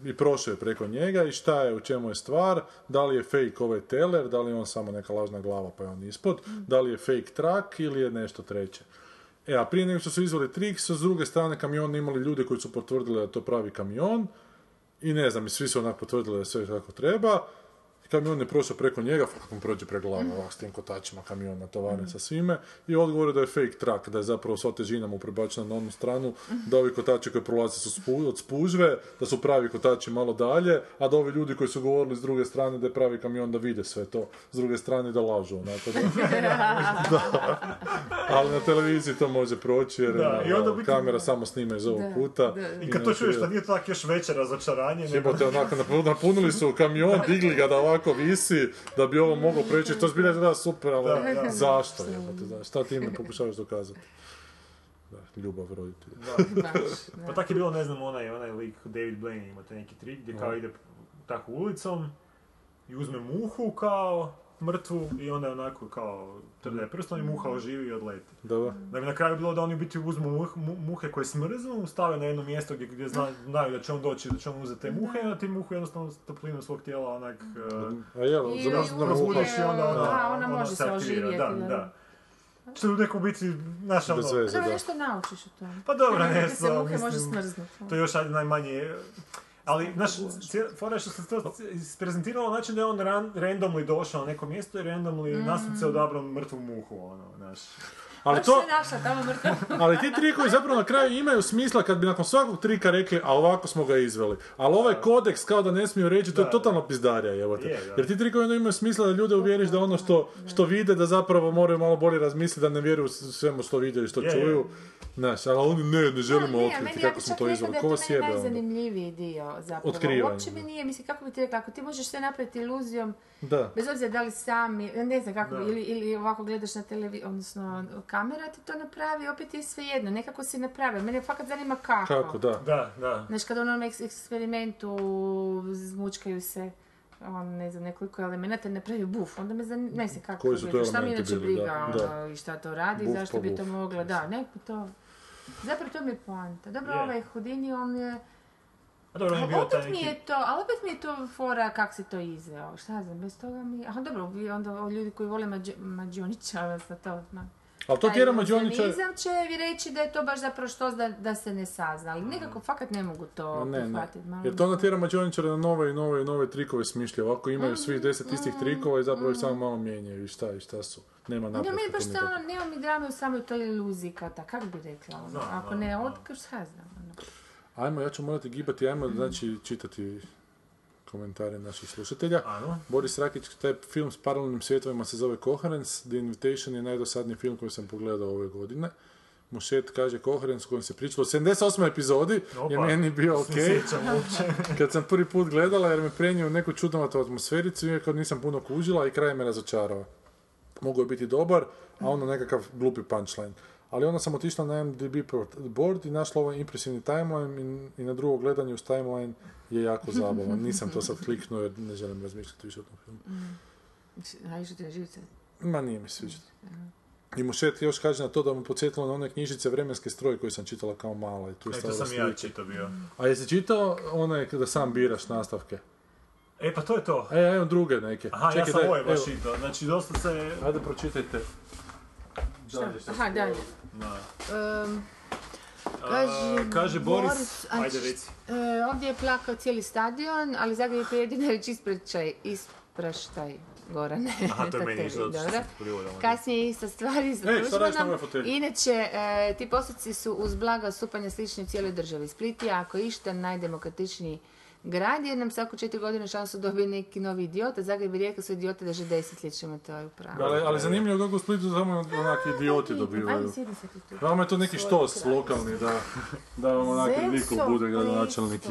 i prošao je preko njega i šta je, u čemu je stvar, da li je fake ovaj teller, da li je on samo neka lažna glava pa je on ispod, da li je fake truck ili je nešto treće. E, a prije nego što su izveli trik, su s druge strane kamion imali ljude koji su potvrdili da to pravi kamion i ne znam, i svi su onak potvrdili da sve kako treba. I kamion je prošao preko njega, mu prođe preko glave, ovak s tim kotačima kamion natovaren sa svime. I odgovor je da je fake truck, da je zapravo sva težina mu prebačena na onu stranu, da ovi kotači koji prolaze su spu- od spužve, da su pravi kotači malo dalje, a da ovi ljudi koji su govorili s druge strane da je pravi kamion da vide sve to, s druge strane da lažu. Onako da, da. Ali na televiziji to može proći jer Da, i ono, onda biti- kamera samo snima iz ovog kuta. I kad to čuješ da nije to tako još veće razočaranje. Jebote, onako, napu- napunili su kamion, digli ga da ovako visi, da bi ovo moglo preći, to zbilja izgleda super, ali Da, da. zašto, jebote, da, šta ti me pokušavaš dokazati? Da, ljubav roditelja. Pa tako je bilo, ne znam, onaj, onaj lik David Blaine ima taj neki trik gdje kao ide tako ulicom i uzme muhu kao mrtvu i onda onako kao trlja prstom i muha oživi i odleti. Dobro. Da bi na kraju bilo da oni u biti uzmu muh- mu- muhe koje smrznu, stave na jedno mjesto gdje, gdje zna- znaju da će on doći, da će on uzeti te muhe i onda ti muhu jednostavno s toplinom svog tijela onak... eh, A jel, I onda Da, ona, ona može se aktivira. oživjeti, Da, da. da. Što je neko u biti, znaš, ono... Treba da. nešto naučiš o tome. Pa dobro, Da ne se znam, muhe može smrznuti. To je još ajde najmanje... Ali, znaš, fora što se to isprezentiralo na način da je on ran, randomly došao na neko mjesto i randomly Mm. nasuce odabrao mrtvu muhu, ono, znaš. Ali to, se našla tamo mrtva. ali ti trikovi zapravo na kraju imaju smisla kad bi nakon svakog trika rekli, a ovako smo ga izveli. Ali ovaj kodeks kao da ne smiju reći, to je totalno pizdarija. Je. Jer ti trikovi onda imaju smisla da ljude uvjeriš da ono što, što vide, da zapravo moraju malo bolje razmisliti, da ne vjeruju svemu što vide i što čuju. Znaš, ali oni ne, ne želimo otkriti kako smo to izveli. Ko vas jebe meni onda? najzanimljiviji dio zapravo. Otkrivanje, Uopće mi nije, mislim, kako bi ti rekla, ako ti možeš sve napraviti iluzijom, Da. bez obzira da li sami, ne znam kako, Da. ili, ili ovako gledaš na televiziji, odnosno kamera ti to napravi, opet je sve jedno, nekako se napravi. Mene fakat zanima kako. Kako, da. Da, da. Znaš, kad onom eks- eksperimentu zmučkaju se on, ne znam, nekoliko elemenata napravi buf, onda me zanima, ne znam kako Koji su to šta mi inače briga da, ono, i šta to radi, Buf zašto po bi to buf. mogla, da, neko to, zapravo to mi je poanta. Dobro, Je. ovaj Houdini, on je, A dobro, on je bio opet taj mi je to, ali opet mi je to fora kak se to izveo, šta znam, bez toga mi, aha dobro, vi onda o ljudi koji vole mađ, mađionića, odnosno to, ma, Ali to tjera iluzionizam će vi reći da je to baš zapravo što da, da se ne sazna, ali nekako fakat ne mogu to ne, ne. prihvatiti. malo Jer mi to se- onda tjera mađioničare na nove i nove i nove trikove smišlja. Ovako imaju Mhm, svih deset istih trikova i zapravo ih samo malo mijenjaju i šta i šta su. Nema Ne, napretka. meni baš tu to, ono, nema mi drame u samoj toj iluziji kao ta, kako bi rekla, ono, ako ne otkriš, šta znam. Ajmo, ja ću morati gibati, ajmo znači čitati komentare naših slušatelja. Ano. Boris Rakić, taj film s paralelnim svjetovima se zove Coherence. The Invitation je najdosadniji film koji sam pogledao ove godine. Mušet kaže Coherence u kojem se pričalo o 78. epizodi je Opa. meni bio ok. Kad sam prvi put gledala jer me prenio u neku čudnovatu atmosfericu iako nisam puno kužila i kraj me razočarao. Mogao je biti dobar, a ono nekakav glupi punchline. Ali onda sam otišla na MDB board i našla ovaj impresivni timeline i, i na drugo gledanje uz timeline je jako zabavan. Nisam to sad kliknuo jer ne želim razmišljati više o tom filmu. A ti na živce? Ma nije mi sviđa. I Mušet još kaže na to da mu podsjetilo na one knjižice Vremenski stroj koji sam čitala kao mala i tu je E, to sam ja slike. čitao bio. A jesi čitao one kada sam biraš nastavke? E, pa to je to. E, evo druge neke. Aha, ja Čekaj, sam daj, ovo baš evo. čitao. Znači, dosta se... Ajde, pročitajte. Dalje Aha, dalje. Da. Um, A, kaže, kaže Boris, Boris, a ajde č- reci. e, ovdje je plakao cijeli stadion, ali Zagreb je pojedina reći ispraćaj, ispraštaj, Gorane. Aha, to je meni. Kasnije je ista stvar i sa fotelji? Inače, e, ti postupci su uz blaga stupanja slični u cijeloj državi. Split je, ako išta, najdemokratičniji grad, jer nam svako četiri godine šansu dobije neki novi idiot, a Zagreb i Rijeka su idiote da že desetljećima, to je upravo. Ali, ali zanimljivo kako u Splitu samo onaki idioti dobivaju. Ajde, sjedi se ti tu. Vama je to neki štos lokalni da, da vam onaki Niko bude gradonačelnik.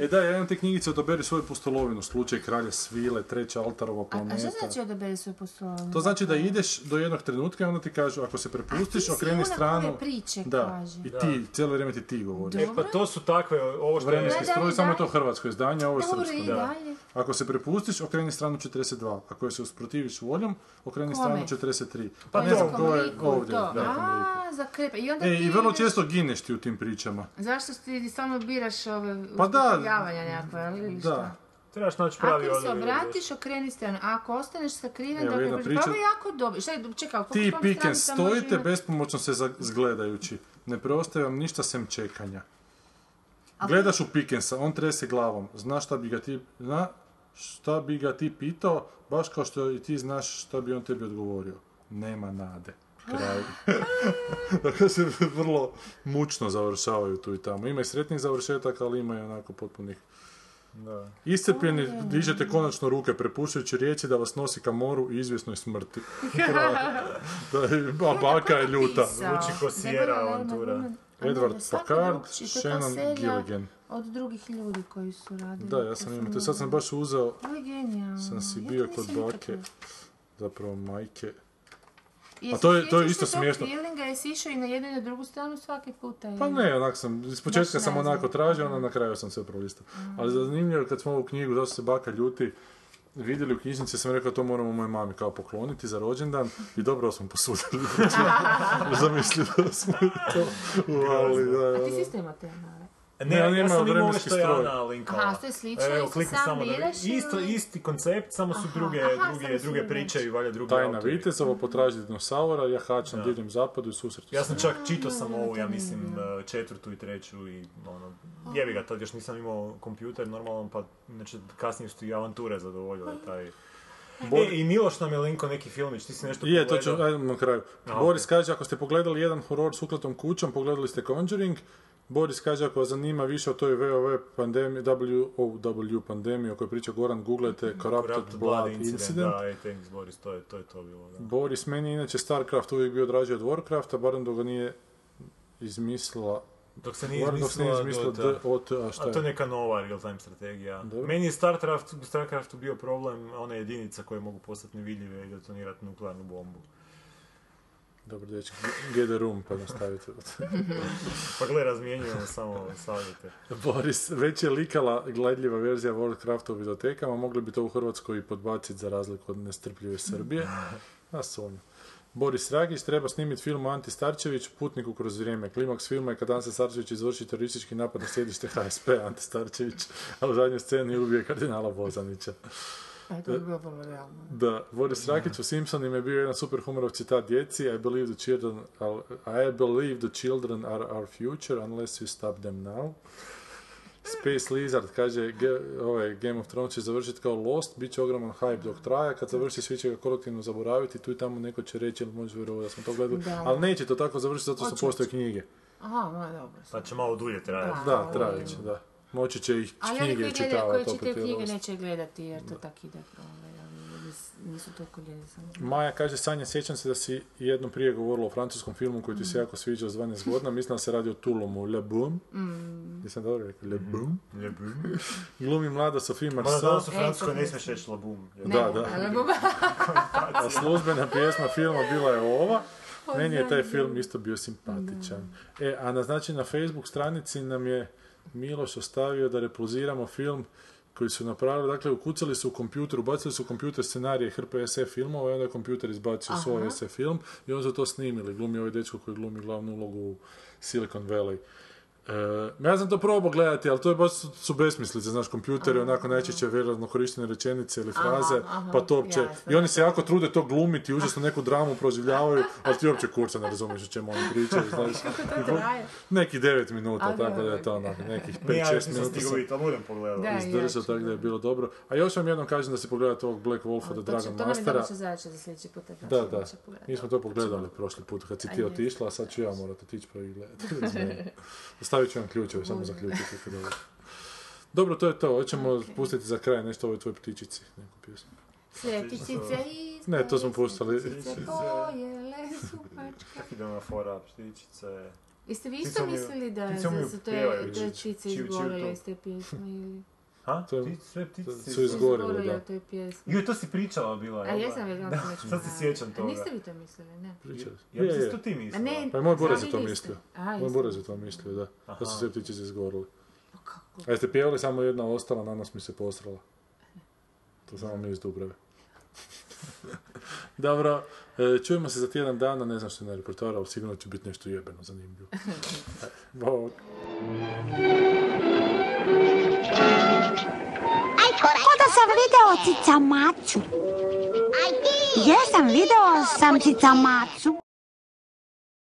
E da, ja imam te knjigice Odaberi svoju pustolovinu, slučaj kralja Svile, treća altarova A, a planeta. šta znači odaberi svoj poslovni? To znači da ideš do jednog trenutka i onda ti kažu ako se prepustiš, A ti si okreni ona stranu. koje priče da, kaže. i ti, cijelo vrijeme ti ti govori. E, pa to su takve, ovo što je... Samo je to hrvatski hrvatsko izdanje, ovo je srpsko. dalje. Ako se prepustiš, okreni stranu 42. Ako se usprotiviš voljom, okreni stranu Kome? 43. Pa ne to- znam ko je ovdje. to. da. A, za krepe. I onda E, ti i vrlo često gineš ti u tim pričama. Zašto ti stalno biraš ove Pa da. nekakve, ali ili šta? Da. Trebaš naći pravi Ako se obratiš, okreni stranu. A ako ostaneš sakriven, Evo, dok ne priča- Pa ovo je jako dobro. Šta je, čekaj, Ti i Piken može stojite bespomoćno se za- zgledajući. Ne preostaje vam ništa sem čekanja. Gledaš u Pikensa, on trese glavom. Znaš šta bi ga ti... Zna šta bi ga ti pitao, baš kao što i ti znaš šta bi on tebi odgovorio. Nema nade. Kraj. dakle se vrlo mučno završavaju tu i tamo. Ima i sretnih završetaka, ali ima i onako potpunih Da. Iscrpljeni dižete konačno ruke prepuštajući riječi da vas nosi ka moru i izvjesnoj smrti. da, je- a baka je ljuta. Zvuči ko Sierra jedna avantura. Edward da, Packard, je Shannon Gilligan. Od drugih ljudi koji su radili. Da, ja sam imao, to sad sam baš uzeo, Ovo je genijalno. sam si bio kod bake, zapravo majke. A to je- to je isto smiješno. feelinga, jesi išao i na jednu i na drugu stranu svaki puta? Pa ne, onak sam, iz početka sam onako tražio, onda na kraju sam sve prolistao. Ali zanimljivo je kad smo ovu knjigu, zašto se baka ljuti, vidjeli u knjižnici, sam rekao to moramo mojoj mami kao pokloniti za rođendan i dobro smo posudili. Zamislio da smo to uvali. Da, A ti si isto Ne, on ja sam imao vremenski što je. Ana linkala. Aha, to je slično, Evo, sam samo da biraš Isto, isti koncept, samo su Aha, druge, aha, druge, druge priče i valja drugi Tajna autori. Vitezova, potraži dinosaura, jahač na divljem zapadu i susretu Ja sam čak čitao sam ovu, ja mislim, eh, četvrtu i treću i ono, jebi ga, tad još nisam imao kompjuter normalan, pa znači, kasnije su ti avanture zadovoljile taj... Bor- E, i Miloš nam je linko neki filmić, ti si nešto Je, to ću, ajmo na kraju. A, Boris ok. kaže, ako ste pogledali jedan horor s uklatom kućom, pogledali ste Conjuring. Boris kaže, ako vas zanima više o toj WoW pandemiji, WOW pandemiji o kojoj priča Goran, googlajte Corrupted, Corrupted Blood, Incident. Da, ej, thanks Boris, to je to, je to bilo, da. Boris, meni je inače StarCraft uvijek bio draži od Warcrafta, barem dok ga nije izmislila... Dok se nije izmislila Dota. A to je neka nova real-time strategija. Dobro. Meni je StarCraft, u StarCraftu bio problem one jedinica koje mogu postati nevidljive i detonirati nuklearnu bombu. Dobro, dečki, get a room, pa nastavite. Pa gle, razmjenjujemo samo savjete. Boris, već je likala gledljiva verzija Warcrafta u videotekama, mogli bi to u Hrvatskoj i podbaciti za razliku od nestrpljive Srbije. A sumnjam. Boris Ragić treba snimiti film o Anti Starčević, Putniku kroz vrijeme. Klimaks filma je kad Ante Starčević izvrši teroristički napad na sjedište HSP Ante Starčević, a u zadnjoj sceni ubije kardinala Bozanića. E. Da, Boris Rakić u Simpsonima je bio jedan super humorov citat djeci I believe the children are, I believe the children are our future unless you stop them now. Space Lizard kaže ge, ovaj, Game of Thrones će završiti kao Lost, bit će ogroman hype dok traje, kad završi svi će ga kolektivno zaboraviti, tu i tamo neko će reći, ili možeš vjerovati da smo to gledali, Da. ali neće to tako završiti zato što postoje knjige. Aha, ma dobro. Pa će malo dulje trajati. Da. Da, trajat će, da. Moći će ih Ali oni knjige koji gledaju, čitavati koji čitaju opet. je knjige Lost. neće gledati jer to tak ide. Ovaj, ali nisu toliko samo. Maja kaže, Sanja, sjećam se da si jednom prije govorila o francuskom filmu koji ti se jako sviđao s 12 godina, mislim da se radi o Toulomu, Le Boom. Mm. Nisam dobro rekao, Le Boom. Ljubim. Glumi mlada Sophie Mada Marceau, danas u E, Francuskoj ne smiješ reći labum. Ne, Da, da. ali buba. a službena pjesma filma bila je ova. Meni je taj film isto bio simpatičan. E, a na, znači na Facebook stranici nam je Miloš ostavio da repulziramo film koji su napravili, dakle ukucali su u kompjuter, ubacili su u kompjuter scenarije hrpe SF filmova i onda je kompjuter izbacio svoj SF film i onda su to snimili. Glumi ovaj dečko koji glumi glavnu ulogu u Silicon Valley. E, ja sam to probao gledati, ali to je baš su, su besmislice, znaš, kompjuter je onako najčešće vjerojatno korištene rečenice ili fraze, aha, pa to uopće, jasno, i oni se jako trude to glumiti, užasno neku dramu proživljavaju, ali ti uopće kurca ne razumiješ o čemu oni pričaju, znaš. traje? Neki 9 minuta, A, tako da je to onako, nekih Nije, ja 5-6 nisam minuta sam. Da. izdržao, tako da je bilo dobro. A još vam jednom kažem da se pogledate ovog Black Wolf od To će- Dragon To nam je Mastera. dobro zadaća za sljedeći put. tako Da, da. Mi smo to pogledali prošli put kad si ti otišla, a sad ću ja morati otići pa i gledati. Ostavit ću vam ključeve, samo zaključiti. tako dobro. Dobro, to je to. Hoćemo pustiti za kraj nešto ovoj tvojoj ptičici, neku pjesmu. Sve ptičice iz Ne, to smo puštali. ptičice pojele su mačke. Kako idemo na fora, ptičice... Jeste vi isto mislili da, da su te, ptice izgorile to? iz te pjesme ili... A? To, Ti, sve ptice su izgorili, da. Toj pjesmi. Jo, to si pričala bila, jel? A ja sam Da, pričala. sad se sjećam toga. A niste vi to mislili, ne? Pričali. Ja mislim pa pa da to ti mislila. Ne, pa moj Borez je to mislio. A, moj Borez je to mislio, da. Aha. Da su sve ptice izgorili. A kako? Jeste pjevali samo jedna ostala, na nas mi se posrala. To samo mi iz Dubrave. Dobro, e, čujemo se za tjedan dana, ne znam što je na repertoaru, ali sigurno će biti nešto jebeno zanimljivo. Bog. sam video cicamacu. Jesam video sam cicamacu.